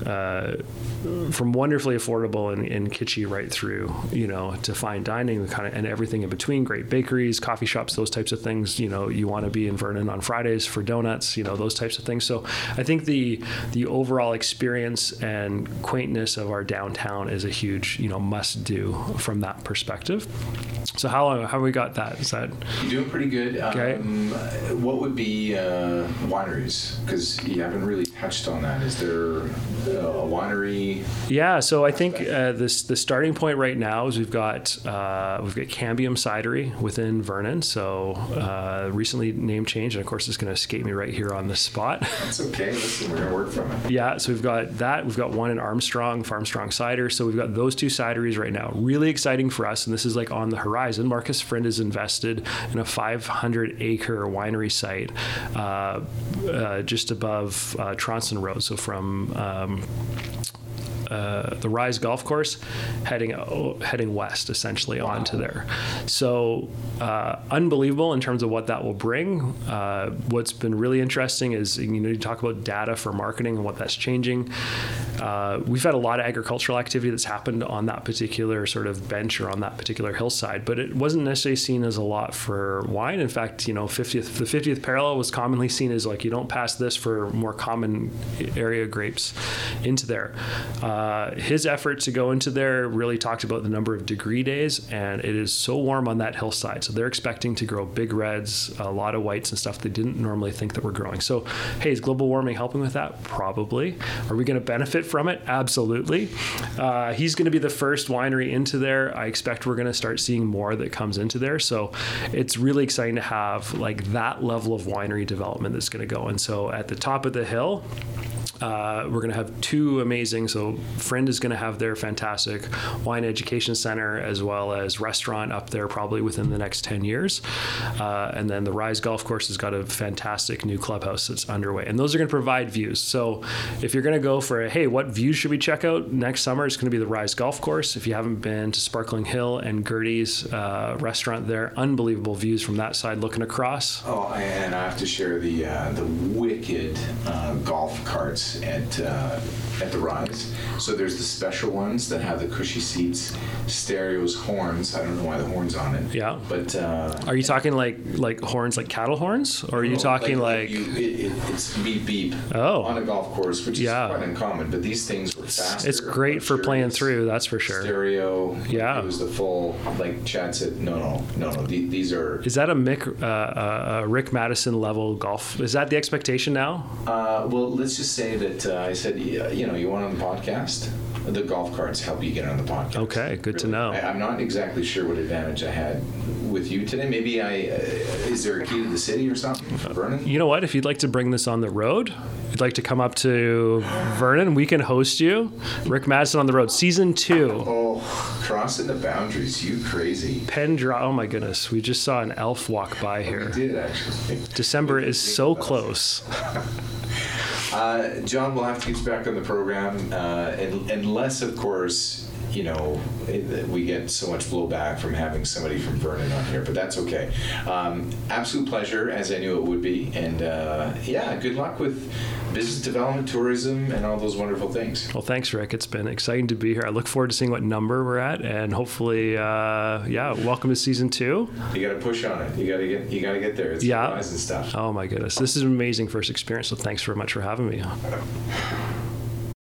uh, from wonderfully affordable and, and kitschy right through, you know, to fine dining, kind of, and everything in between. Great bakeries, coffee shops, those types of things. You know, you want to be in Vernon on Fridays for donuts. You know, those types of things. So I think the the overall experience and quaintness of our downtown is a huge, you know, must do from that perspective. So how how we got that? Is that You're doing pretty good. Okay. Um, what would be uh, wineries? Because you haven't really touched on that. Is there uh, a winery? Yeah, so I think uh, this the starting point right now is we've got uh, we've got Cambium Cidery within Vernon. So uh, recently name change, and of course it's going to escape me right here on the spot. <laughs> That's okay. Listen, we're gonna work from it. yeah, so we've got that. We've got one in Armstrong, Farmstrong Cider. So we've got those two cideries right now. Really exciting for us, and this is like on the horizon. Marcus Friend has invested in a 500 acre winery site uh, uh, just above uh, Tronson Road. So from um, uh, the Rise Golf Course, heading oh, heading west, essentially onto there. So uh, unbelievable in terms of what that will bring. Uh, what's been really interesting is you know you talk about data for marketing and what that's changing. Uh, we've had a lot of agricultural activity that's happened on that particular sort of bench or on that particular hillside, but it wasn't necessarily seen as a lot for wine. In fact, you know, 50th the 50th parallel was commonly seen as like you don't pass this for more common area grapes into there. Uh, his effort to go into there really talked about the number of degree days, and it is so warm on that hillside. So they're expecting to grow big reds, a lot of whites and stuff they didn't normally think that were growing. So, hey, is global warming helping with that? Probably. Are we going to benefit from it? Absolutely. Uh, he's going to be the first winery into there. I expect we're going to start seeing more that comes into there. So it's really exciting to have like that level of winery development that's going to go. And so at the top of the hill, uh, we're going to have two amazing. So, Friend is going to have their fantastic wine education center as well as restaurant up there probably within the next 10 years. Uh, and then the Rise Golf Course has got a fantastic new clubhouse that's underway. And those are going to provide views. So, if you're going to go for a, hey, what views should we check out next summer? It's going to be the Rise Golf Course. If you haven't been to Sparkling Hill and Gertie's uh, restaurant there, unbelievable views from that side looking across. Oh, and I have to share the uh, the wicked uh, golf carts at uh, at the Rise. So there's the special ones that have the cushy seats, stereos, horns. I don't know why the horns on it. Yeah. But uh, Are you talking like like horns, like cattle horns, or are you no, talking like? you, it, it, it's beep beep Oh. on a golf course, which Yeah. is quite uncommon. But these things were faster. it's great for playing through, that's for sure. Stereo. Yeah. It was the full like Chad said. No, no, no, no. the- These are. Is that a Mick, uh, uh, uh, Rick Maddison level golf? Is that the expectation now? Uh, well, let's just say that uh, I said, yeah, you know, you want on the podcast? the golf carts help you get on the podcast. Okay, good to know. I, I'm not exactly sure what advantage I had with you today. Maybe I uh, is there a key to the city or something for Vernon? You know what? If you'd like to bring this on the road, if you'd like to come up to Vernon, we can host you. Rick Maddison on the road, season two. Oh, crossing the boundaries, you crazy. Penn Dro- Oh my goodness, we just saw an elf walk by We here. did actually. December is so close. <laughs> Uh, John will have to get back on the program, uh, un- unless, of course, you know, it, we get so much blowback from having somebody from Vernon on here, but that's okay. Um, absolute pleasure, as I knew it would be, and uh, yeah, good luck with business development, tourism, and all those wonderful things. Well, thanks, Rick. It's been exciting to be here. I look forward to seeing what number we're at, and hopefully, uh, yeah, welcome to season two. You got to push on it. You got to get. You got to get there. It's Yeah. and stuff. Oh my goodness, this is an amazing first experience. So thanks very much for having me. <laughs>